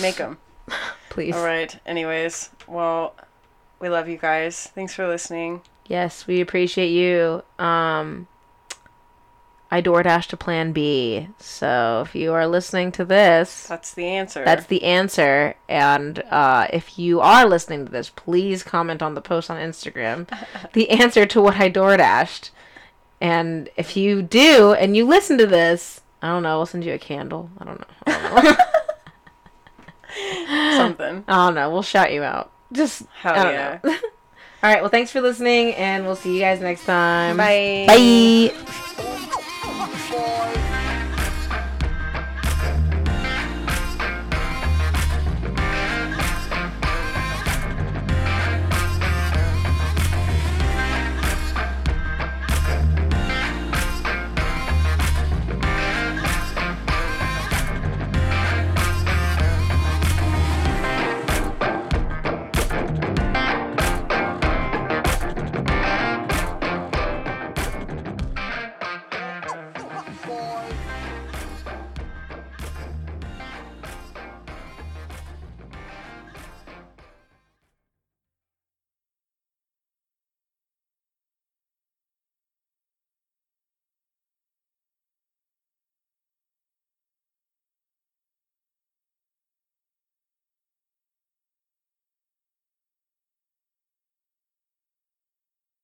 Make them. Please. All right. Anyways, well, we love you guys. Thanks for listening. Yes, we appreciate you. Um I DoorDash to plan B. So if you are listening to this, That's the answer. that's the answer. And uh, if you are listening to this, please comment on the post on Instagram the answer to what I DoorDashed. And if you do and you listen to this, I don't know, we'll send you a candle. I don't know. I don't know. something. I don't know. We'll shout you out. Just Hell I don't yeah. know. All right. Well, thanks for listening, and we'll see you guys next time. Bye. Bye.